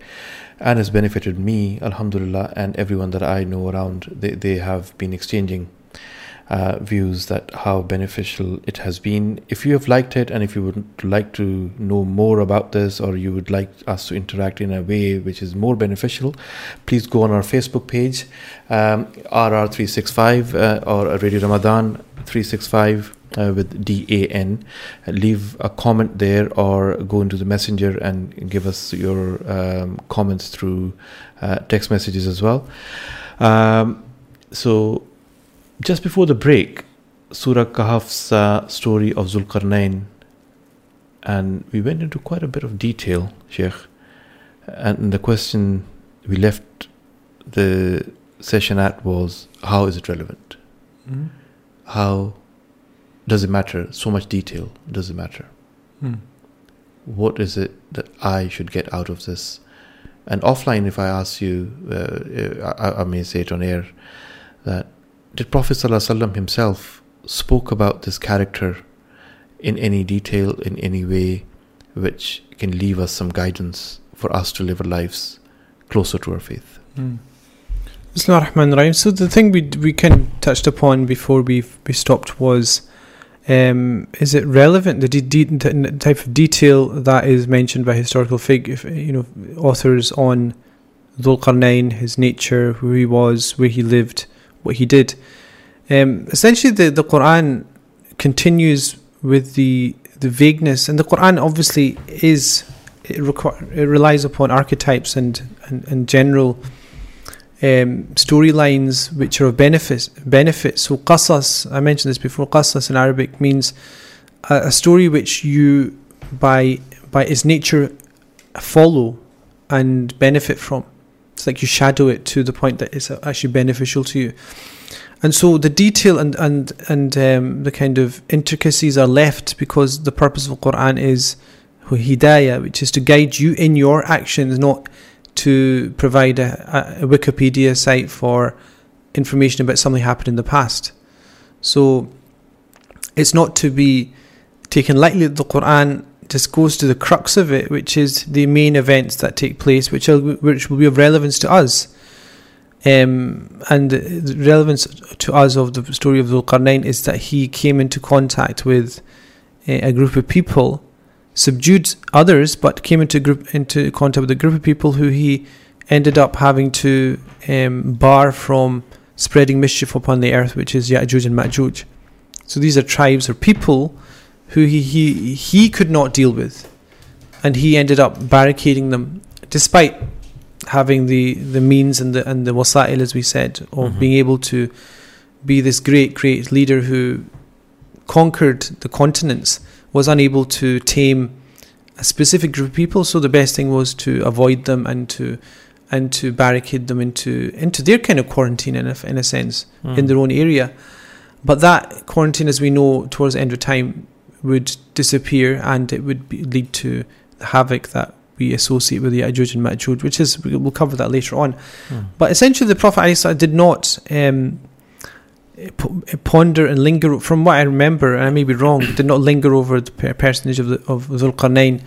and has benefited me, Alhamdulillah, and everyone that I know around. They, they have been exchanging uh, views that how beneficial it has been. If you have liked it and if you would like to know more about this or you would like us to interact in a way which is more beneficial, please go on our Facebook page, um, RR365 uh, or Radio Ramadan 365 uh, with DAN. Leave a comment there or go into the messenger and give us your um, comments through uh, text messages as well. Um, so, just before the break, Surah Kahf's uh, story of Zulqarnain, and we went into quite a bit of detail, Sheikh. And the question we left the session at was how is it relevant? How does it matter? So much detail does it matter? Hmm. What is it that I should get out of this? And offline, if I ask you, uh, I, I may say it on air, that did Prophet ﷺ himself spoke about this character in any detail, in any way, which can leave us some guidance for us to live our lives closer to our faith? Mm. Bismillah ar-Rahman ar-Rahim. So the thing we we kind of touched upon before we we stopped was um, is it relevant the de- de- type of detail that is mentioned by historical fig you know authors on Dhul Qarnayn, his nature, who he was, where he lived, what he did. Um, essentially, the, the Quran continues with the the vagueness, and the Quran obviously is it, requ- it relies upon archetypes and and, and general um, storylines which are of benefit. Benefit. So qasas, I mentioned this before. Qasas in Arabic means a, a story which you, by by its nature, follow and benefit from. It's like you shadow it to the point that it's actually beneficial to you. And so the detail and and and um, the kind of intricacies are left because the purpose of the Quran is hidayah, which is to guide you in your actions, not to provide a, a Wikipedia site for information about something happened in the past. So it's not to be taken lightly that the Quran just goes to the crux of it, which is the main events that take place, which are, which will be of relevance to us. Um, and the relevance to us of the story of Dhul Qarnayn is that he came into contact with a, a group of people subdued others, but came into group into contact with a group of people who he ended up having to um, bar from spreading mischief upon the earth, which is Ya'juj and Ma'juj. So these are tribes or people who he, he he could not deal with, and he ended up barricading them, despite having the, the means and the and the wasa'il, as we said, of Mhm. being able to be this great great leader who conquered the continents was unable to tame a specific group of people. So the best thing was to avoid them and to and to barricade them into into their kind of quarantine in a, in a sense Mm. in their own area. But that quarantine, as we know, towards the end of time, would disappear and it would be, lead to the havoc that we associate with the Ya'juj and Ma'juj, which is we'll cover that later on. Mm. But essentially, the Prophet did not um, ponder and linger. From what I remember, and I may be wrong, did not linger over the personage of the, of Dhul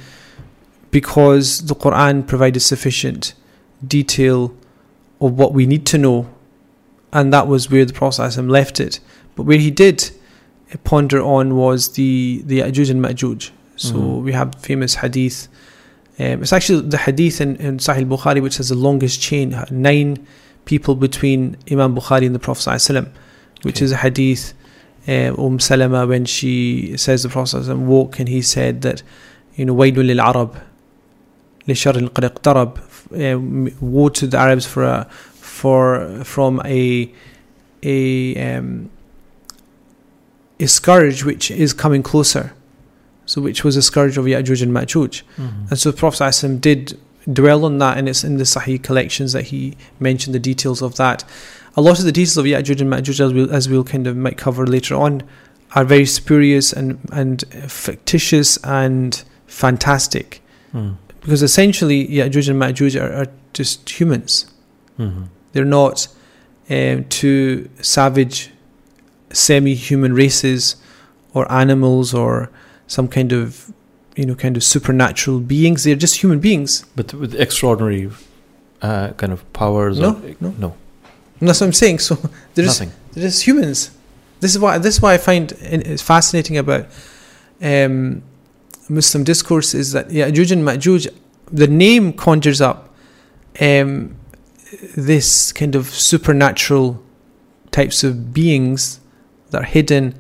because the Quran provided sufficient detail of what we need to know, and that was where the Prophet left it. But where he did ponder on was the the Ya'juj and Ma'juj. So Mhm. we have famous hadith. Um, it's actually the hadith in, in Sahih Bukhari which has the longest chain, nine people between Imam Bukhari and the Prophet ﷺ, which Okay. is a hadith. Uh, Umm Salama when she says the Prophet ﷺ woke and he said that, you know, وَيْلٌ لِلْعَرَبِ لِشَرٍ قَدْ اقْتَرَبَ um, woe to the Arabs for a, for from a a um, a scourge which is coming closer. So, which was a scourge of Ya'juj and Ma'juj. Mhm. And so the Prophet ﷺ did dwell on that, and it's in the Sahih collections that he mentioned the details of that. A lot of the details of Ya'juj and Ma'juj, as we'll, as we'll kind of might cover later on, are very spurious and, and fictitious and fantastic. Mm. Because essentially, Ya'juj and Ma'juj are, are just humans. Mhm. They're not um, two savage, semi human races or animals or some kind of, you know, kind of supernatural beings. They're just human beings. But with extraordinary uh, kind of powers. No, or, no. no, that's what I'm saying. So they're nothing. they're humans. This is why this is why I find it- fascinating about um, Muslim discourse is that Ya'juj and Ma'juj, the name conjures up um, this kind of supernatural types of beings that are hidden.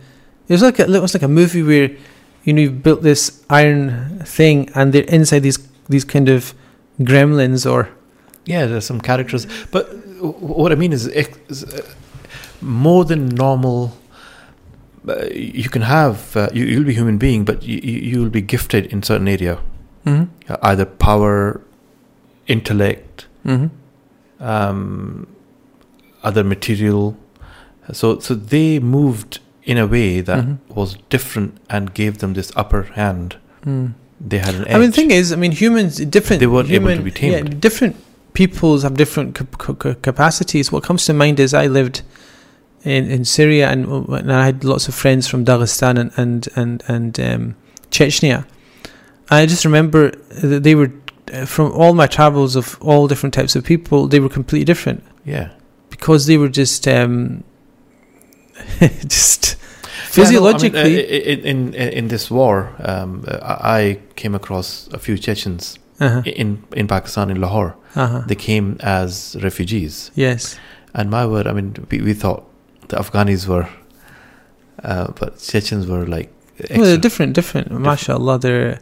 It was like a, it was like a movie where you know you've built this iron thing and they're inside these these kind of gremlins or Yeah, there's some characters, but what I mean is, ex- is, uh, more than normal. Uh, you can have uh, you, you'll be human being, but you, you you'll be gifted in certain area, mm-hmm. uh, either power, intellect, Mm-hmm. um, other material. So so they moved in a way that Mhm. was different and gave them this upper hand. Mm. They had an edge. I mean, the thing is, I mean, humans different. They weren't able to be tamed. Yeah, different peoples have different cap- ca- ca- capacities. What comes to mind is I lived in, in Syria and, and I had lots of friends from Dagestan and and and, and um, Chechnya. I just remember that they were uh, from all my travels of all different types of people. They were completely different yeah. because they were just um, just Physiologically, Yeah, no, I mean, uh, in, in in this war, um, uh, I came across a few Chechens uh-huh, in in Pakistan in Lahore. uh-huh. They came as refugees, yes, and my word, I mean, we, we thought the Afghanis were, uh, but Chechens were like. well, they're extra- different, different. MashaAllah, they're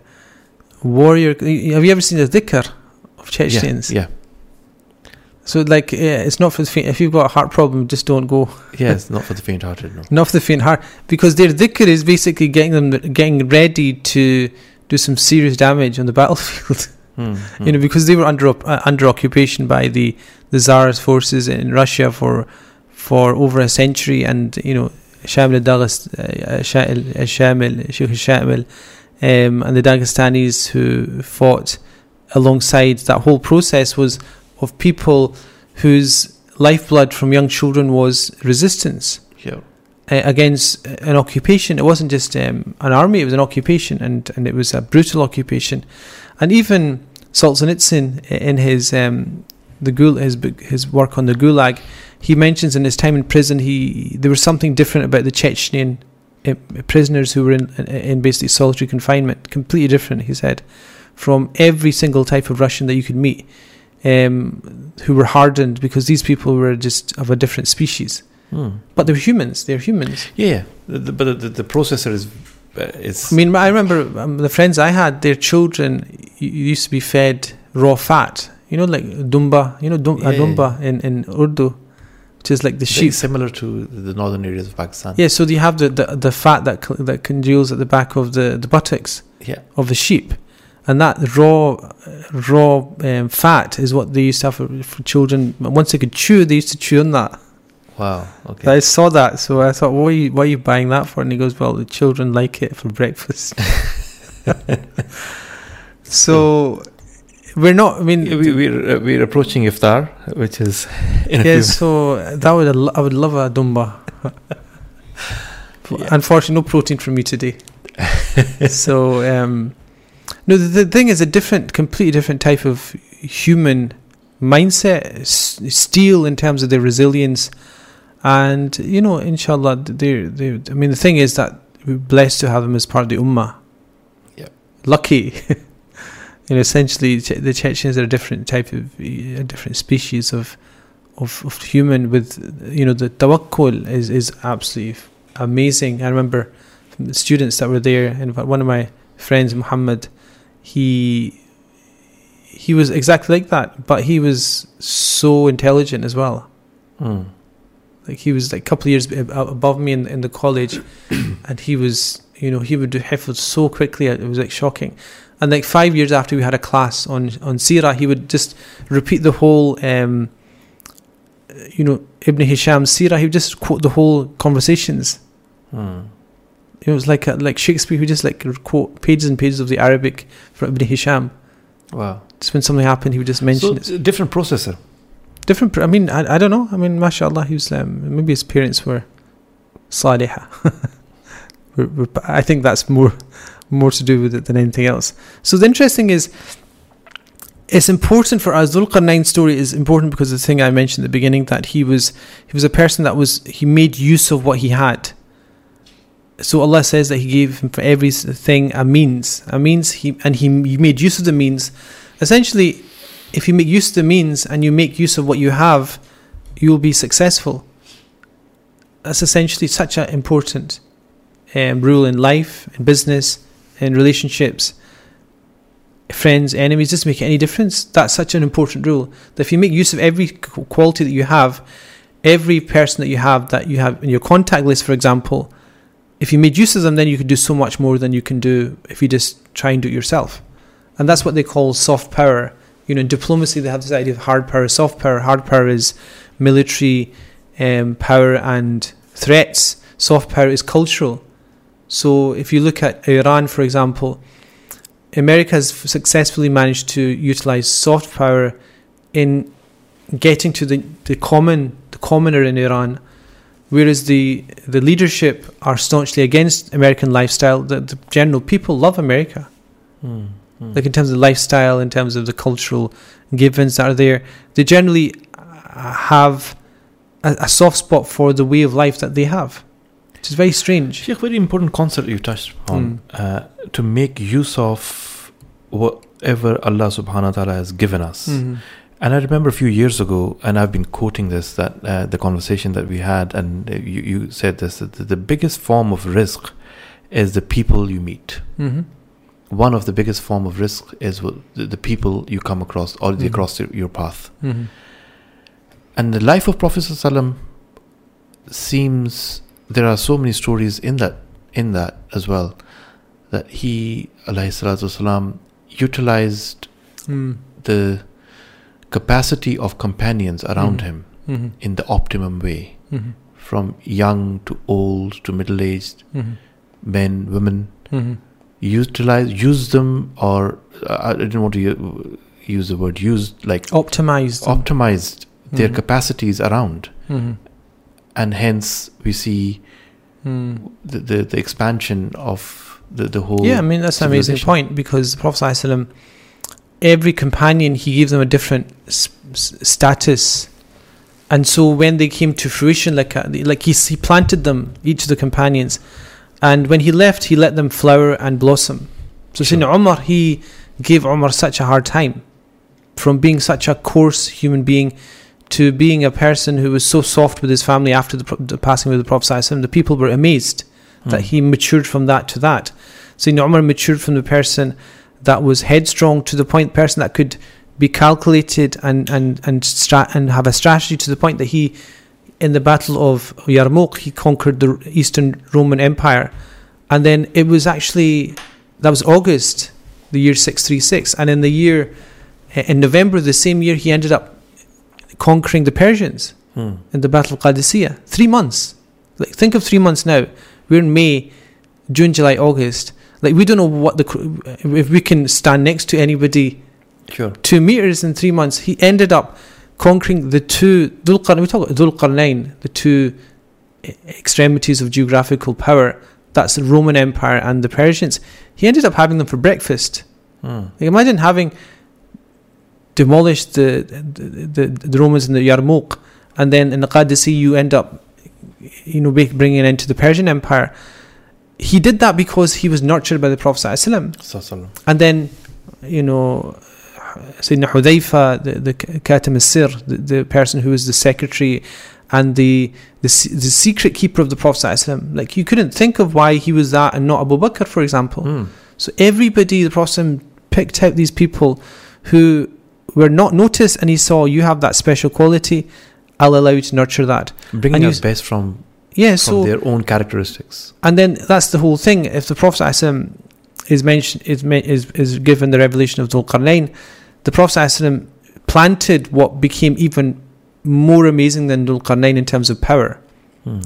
warrior. Have you ever seen the dhikr of Chechens? Yeah, So, like, yeah, it's not for the faint. If you've got a heart problem, just don't go. yeah, yeah. It's not for the faint-hearted. No. Not for the faint heart, because their dhikr is basically getting them getting ready to do some serious damage on the battlefield. Hmm, hmm. you know, because they were under uh, under occupation by the the Tsar's forces in Russia for for over a century, and you know, Shamil Daghest, uh, Shamil, Shamil, Sheikh Shamil, um, and the Dagestanis who fought alongside that whole process was of people whose lifeblood from young children was resistance. Uh, against an occupation. It wasn't just um, an army; it was an occupation, and, and it was a brutal occupation. And even Solzhenitsyn, in his um, the Gul his his work on the Gulag, he mentions in his time in prison, he there was something different about the Chechnyan uh, prisoners who were in, in in basically solitary confinement. Completely different, he said, from every single type of Russian that you could meet. Um, who were hardened because these people were just of a different species, Hmm. but they're humans. They're humans. Yeah. The, but the, the processor is uh, is. I mean, I remember um, the friends I had, their children used to be fed raw fat. You know, like dumba. You know, dum- Yeah, a dumba in, in Urdu, which is like the sheep. similar to the northern areas of Pakistan. Yeah, so you have the, the, the fat that cl- that congeals at the back of the, the buttocks Yeah. of the sheep, and that raw raw um, fat is what they used to have for, for children. Once they could chew, they used to chew on that. Wow. Okay. I saw that, so I thought, what are you, what are you buying that for? And he goes, well, the children like it for breakfast. so we're not. I mean, Yeah, we, we're uh, we're approaching iftar, which is yeah. So that would I would love a dumba. Yeah. Unfortunately, no protein from me today. so um, no, the, the thing is a different, completely different type of human mindset, s- steel in terms of their resilience, and you know, inshallah, they they. I mean, the thing is that we're blessed to have them as part of the ummah. Yep. Lucky. you know, essentially, the Chechens are a different type of, a different species of, of, of human. With you know, the tawakkul is is absolutely amazing. I remember from the students that were there, and one of my friends, Muhammad, he he was exactly like that, but he was so intelligent as well. Mm. Like he was like a couple of years above me in, in the college, and he was, you know, he would do hifz so quickly. It was like shocking. And like five years after we had a class on on Sirah, he would just repeat the whole, um, you know, Ibn Hisham's Sirah. He would just quote the whole conversations. Mm. It was like a, like Shakespeare. He would just like quote pages and pages of the Arabic from Ibn Hisham. Wow. Just when something happened, he would just mention So it. different processor. Different. I mean, I, I don't know. I mean, mashallah, he was um, maybe his parents were salihah. I think that's more more to do with it than anything else. So the interesting is, it's important for us. Dhul story is important because the thing I mentioned at the beginning that he was he was a person that was he made use of what he had. So Allah says that He gave him for everything a means, a means he and he, he made use of the means. Essentially, if you make use of the means and you make use of what you have, you'll be successful. That's essentially such an important um, rule in life, in business, in relationships, friends, enemies. Doesn't make any difference. That's such an important rule that if you make use of every quality that you have, every person that you have that you have in your contact list, for example, if you made use of them, then you could do so much more than you can do if you just try and do it yourself. And that's what they call soft power. You know, in diplomacy, they have this idea of hard power, soft power. Hard power is military um, power and threats. Soft power is cultural. So if you look at Iran, for example, America has successfully managed to utilize soft power in getting to the, the common the commoner in Iran, whereas the the leadership are staunchly against American lifestyle. The, the general people love America Mm. Mm. like in terms of lifestyle, in terms of the cultural givens that are there, they generally uh, have a, a soft spot for the way of life that they have. which is very strange. Sheikh, very important concept you touched on. Uh, to make use of whatever Allah subhanahu wa ta'ala has given us. Mhm. And I remember a few years ago, and I've been quoting this, that uh, the conversation that we had, and uh, you, you said this, that the, biggest form of risk is the people you meet. Mhm. One of the biggest form of rizq is the, people you come across or they Mhm. cross your, path. Mhm. And the life of Prophet ﷺ seems there are so many stories in that in that as well that he wasalam, utilized Mm. the capacity of companions around Mm. him Mhm. in the optimum way Mhm. from young to old to middle aged Mhm. men women Mhm. Utilize use them or uh, I didn't want to use the word used like Optimized. them. optimized their Mhm. capacities around Mhm. and hence we see Mm. the, the, the expansion of the, the whole Yeah, I mean that's an amazing point because the Prophet ﷺ, every companion he gave them a different s- s- status, and so when they came to fruition, like uh, like he he planted them each of the companions, and when he left, he let them flower and blossom. So Sure. Sayyidina Umar, he gave Umar such a hard time, from being such a coarse human being. To being a person who was so soft with his family after the, the passing of the Prophet, the people were amazed that Hmm. he matured from that to that. So Umar matured from the person that was headstrong to the point person that could be calculated and and and stra- and have a strategy to the point that he in the battle of Yarmouk he conquered the Eastern Roman Empire and then it was actually that was August the year 636 and in the year in November the same year he ended up conquering the Persians Hmm. in the Battle of Qadisiyah. Three months. Like think of three months now. We're in May, June, July, August. Like we don't know what the if we can stand next to anybody sure two meters in three months. He ended up conquering the two Dhul. We talk about Dhul Qarnayn, the two extremities of geographical power. That's the Roman Empire and the Persians. He ended up having them for breakfast. Hmm. Like imagine having demolished the the, the, the Romans in the Yarmouk, and then in the Qadisi you end up, you know, bringing it into the Persian Empire. He did that because he was nurtured by the Prophet ﷺ. And then, you know, Sayyidina Hudayfa, the, the Katam the, the, person who was the secretary and the, the, the secret keeper of the Prophet like you couldn't think of why he was that and not Abu Bakr, for example. Mm. So everybody, the Prophet picked out these people who were not noticed and he saw you have that special quality, I'll allow you to nurture that. Bringing and out best from, yeah, from so, their own characteristics. And then that's the whole thing. If the Prophet is mentioned is, is, is given the revelation of Dhul Qarnayn the Prophet ﷺ planted what became even more amazing than Dhul Qarnayn in terms of power. Hmm.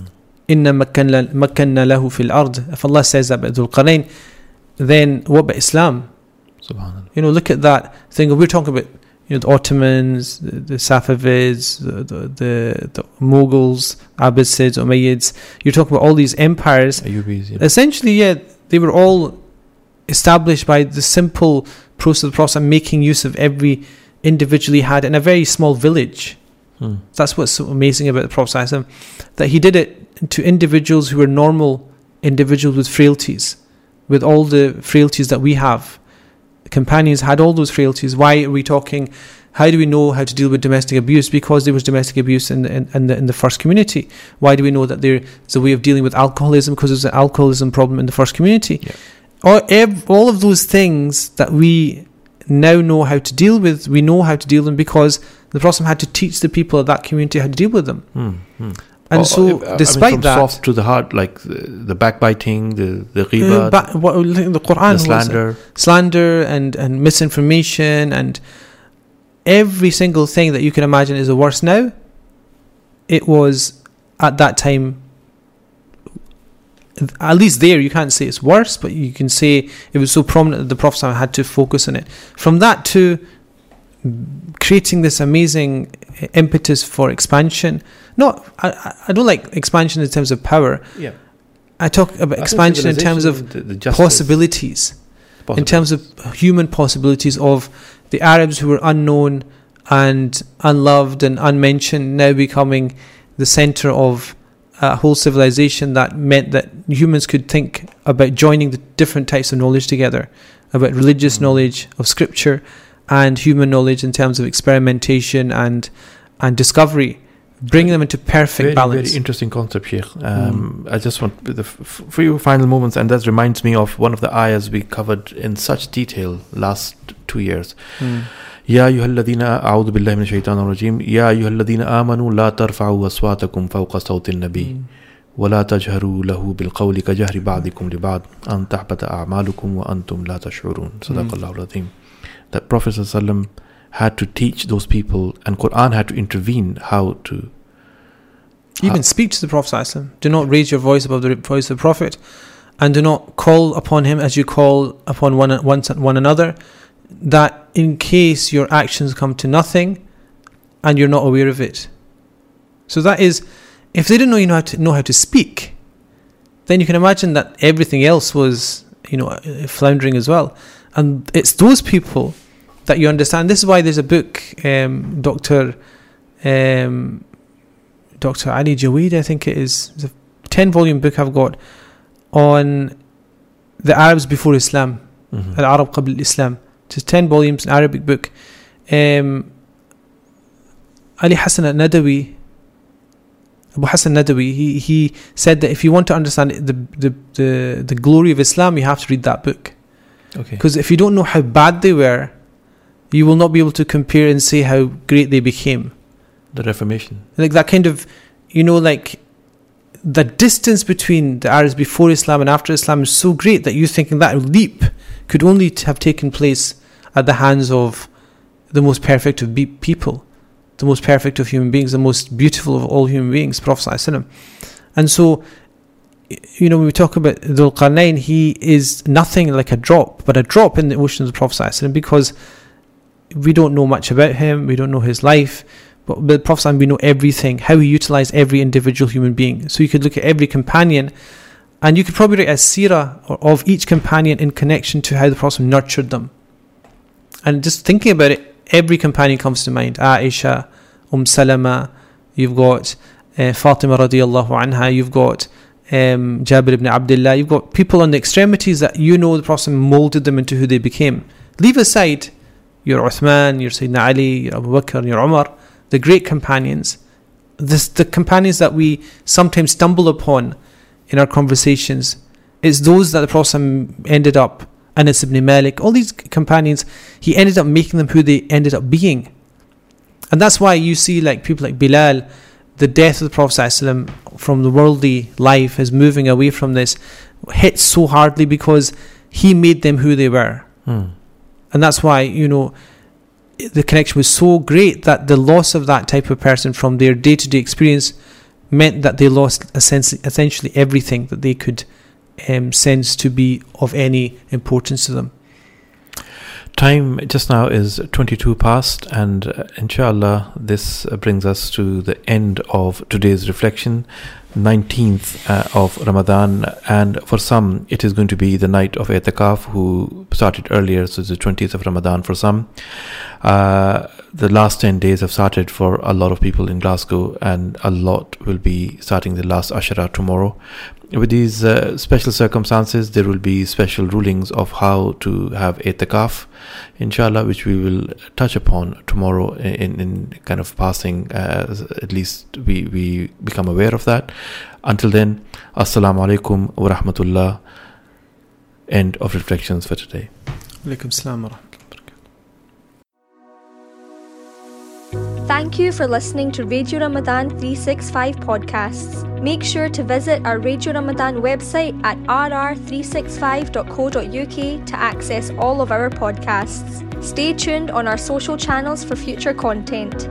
Inna makanna lahu fil ard. If Allah says that about Dhul Qarnayn, then what about Islam? subhanallah You know, look at that thing. We're talking about you know the Ottomans, the, the Safavids, the, the the the Mughals, Abbasids, Umayyads. You're talking about all these empires Ayyubis, yeah. essentially, yeah, they were all established by the simple process of the Prophet making use of every individual he had in a very small village. Hmm. That's what's so amazing about the Prophet that he did it to individuals who were normal individuals with frailties, with all the frailties that we have. The companions had all those frailties. Why are we talking? How do we know how to deal with domestic abuse? Because there was domestic abuse in the, in, in the in the first community. Why do we know that there's a way of dealing with alcoholism? Because there's an alcoholism problem in the first community. Yeah. All, ev- all of those things that we now know how to deal with, we know how to deal with them because the Prophet had to teach the people of that community how to deal with them. Hmm. Hmm. And Oh, so, I mean, despite from that, soft to the heart, like the, the backbiting, the the uh, ba- what, the Quran the slander. slander and, and misinformation and every single thing that you can imagine is the worst now, it was at that time, at least there, you can't say it's worse, but you can say it was so prominent that the Prophet had to focus on it. From that to creating this amazing impetus for expansion. Not, I, I- don't like expansion in terms of power. Yeah. I talk about I expansion in terms of the, the justice, possibilities in terms of human possibilities of the Arabs who were unknown and unloved and unmentioned now becoming the center of a whole civilization that meant that humans could think about joining the different types of knowledge together, about religious Mm. knowledge of scripture and human knowledge in terms of experimentation and and discovery, bringing them into perfect very, balance. Very interesting concept, here. Um, I just want the f- few final moments, and that reminds me of one of the ayahs we covered in such detail last two years. Mm. يا أيها الذين أعوذ بالله من الشيطان الرجيم يا أيها الذين آمنوا لا ترفعوا أصواتكم فوق صوت النبي ولا تجهروا له بالقول كجهر بعضكم لبعض أن تحبط أعمالكم وأنتم لا تشعرون صدق Mm. الله العظيم that Prophet ﷺ had to teach those people and Quran had to intervene how to Even speak to the Prophet. ﷺ. Do not raise your voice above the voice of the Prophet, and do not call upon him as you call upon one, one, one another, that in case your actions come to nothing and you're not aware of it. So that is, if they didn't know you know how to know how to speak, then you can imagine that everything else was you know uh, floundering as well. And it's those people that you understand. This is why there's a book, um, Doctor. Um, Dr. Ali Jaweed, I think it is. It's a 10 volume book I've got on the Arabs before Islam, Mhm. Al Arab Qabl Islam. It's 10 volumes, an Arabic book. Um, Ali Hassan al Nadawi, Abu Hassan Nadawi, he, he said that if you want to understand the, the, the, the glory of Islam, you have to read that book. okay Because if you don't know how bad they were, you will not be able to compare and say how great they became the Reformation like that kind of you know like the distance between the Arabs before Islam and after Islam is so great that you're thinking that leap could only have taken place at the hands of the most perfect of be- people, the most perfect of human beings, the most beautiful of all human beings, Prophet ﷺ. And so, y- you know, when we talk about Dhul Qarnayn, he is nothing like a drop, but a drop in the ocean of the Prophet ﷺ because we don't know much about him, we don't know his life, but with Prophet ﷺ, we know everything, how he utilized every individual human being. So you could look at every companion, and you could probably write a seerah or- of each companion in connection to how the Prophet ﷺ nurtured them. and just thinking about it, every companion comes to mind. Aisha, Umm Salama, you've got uh, Fatima radiallahu anha, you've got um, Jabir ibn Abdullah, you've got people on the extremities that you know the Prophet molded them into who they became. Leave aside your Uthman, your Sayyidina Ali, your Abu Bakr, your Umar, the great companions, this, the companions that we sometimes stumble upon in our conversations, it's those that the Prophet ended up, Anas ibn Malik, all these companions, he ended up making them who they ended up being. And that's why you see like people like Bilal, the death of the Prophet ﷺ from the worldly life is moving away from this, hits so hardly because he made them who they were. Hmm. And that's why, you know, the connection was so great that the loss of that type of person from their day to day experience meant that they lost essentially, essentially everything that they could um, sense to be of any importance to them. Time just now is 22 past, and uh, inshallah, this uh, brings us to the end of today's reflection, 19th uh, of Ramadan. And for some, it is going to be the night of Etikaf, who started earlier, so the 20th of Ramadan for some. Uh, the last 10 days have started for a lot of people in Glasgow, and a lot will be starting the last Ashra tomorrow. With these uh, special circumstances, there will be special rulings of how to have etikaf, inshallah, which we will touch upon tomorrow in, in kind of passing, uh, at least we, we become aware of that. Until then, Assalamu alaikum wa rahmatullah. End of reflections for today. Thank you for listening to Radio Ramadan 365 podcasts. Make sure to visit our Radio Ramadan website at rr365.co.uk to access all of our podcasts. Stay tuned on our social channels for future content.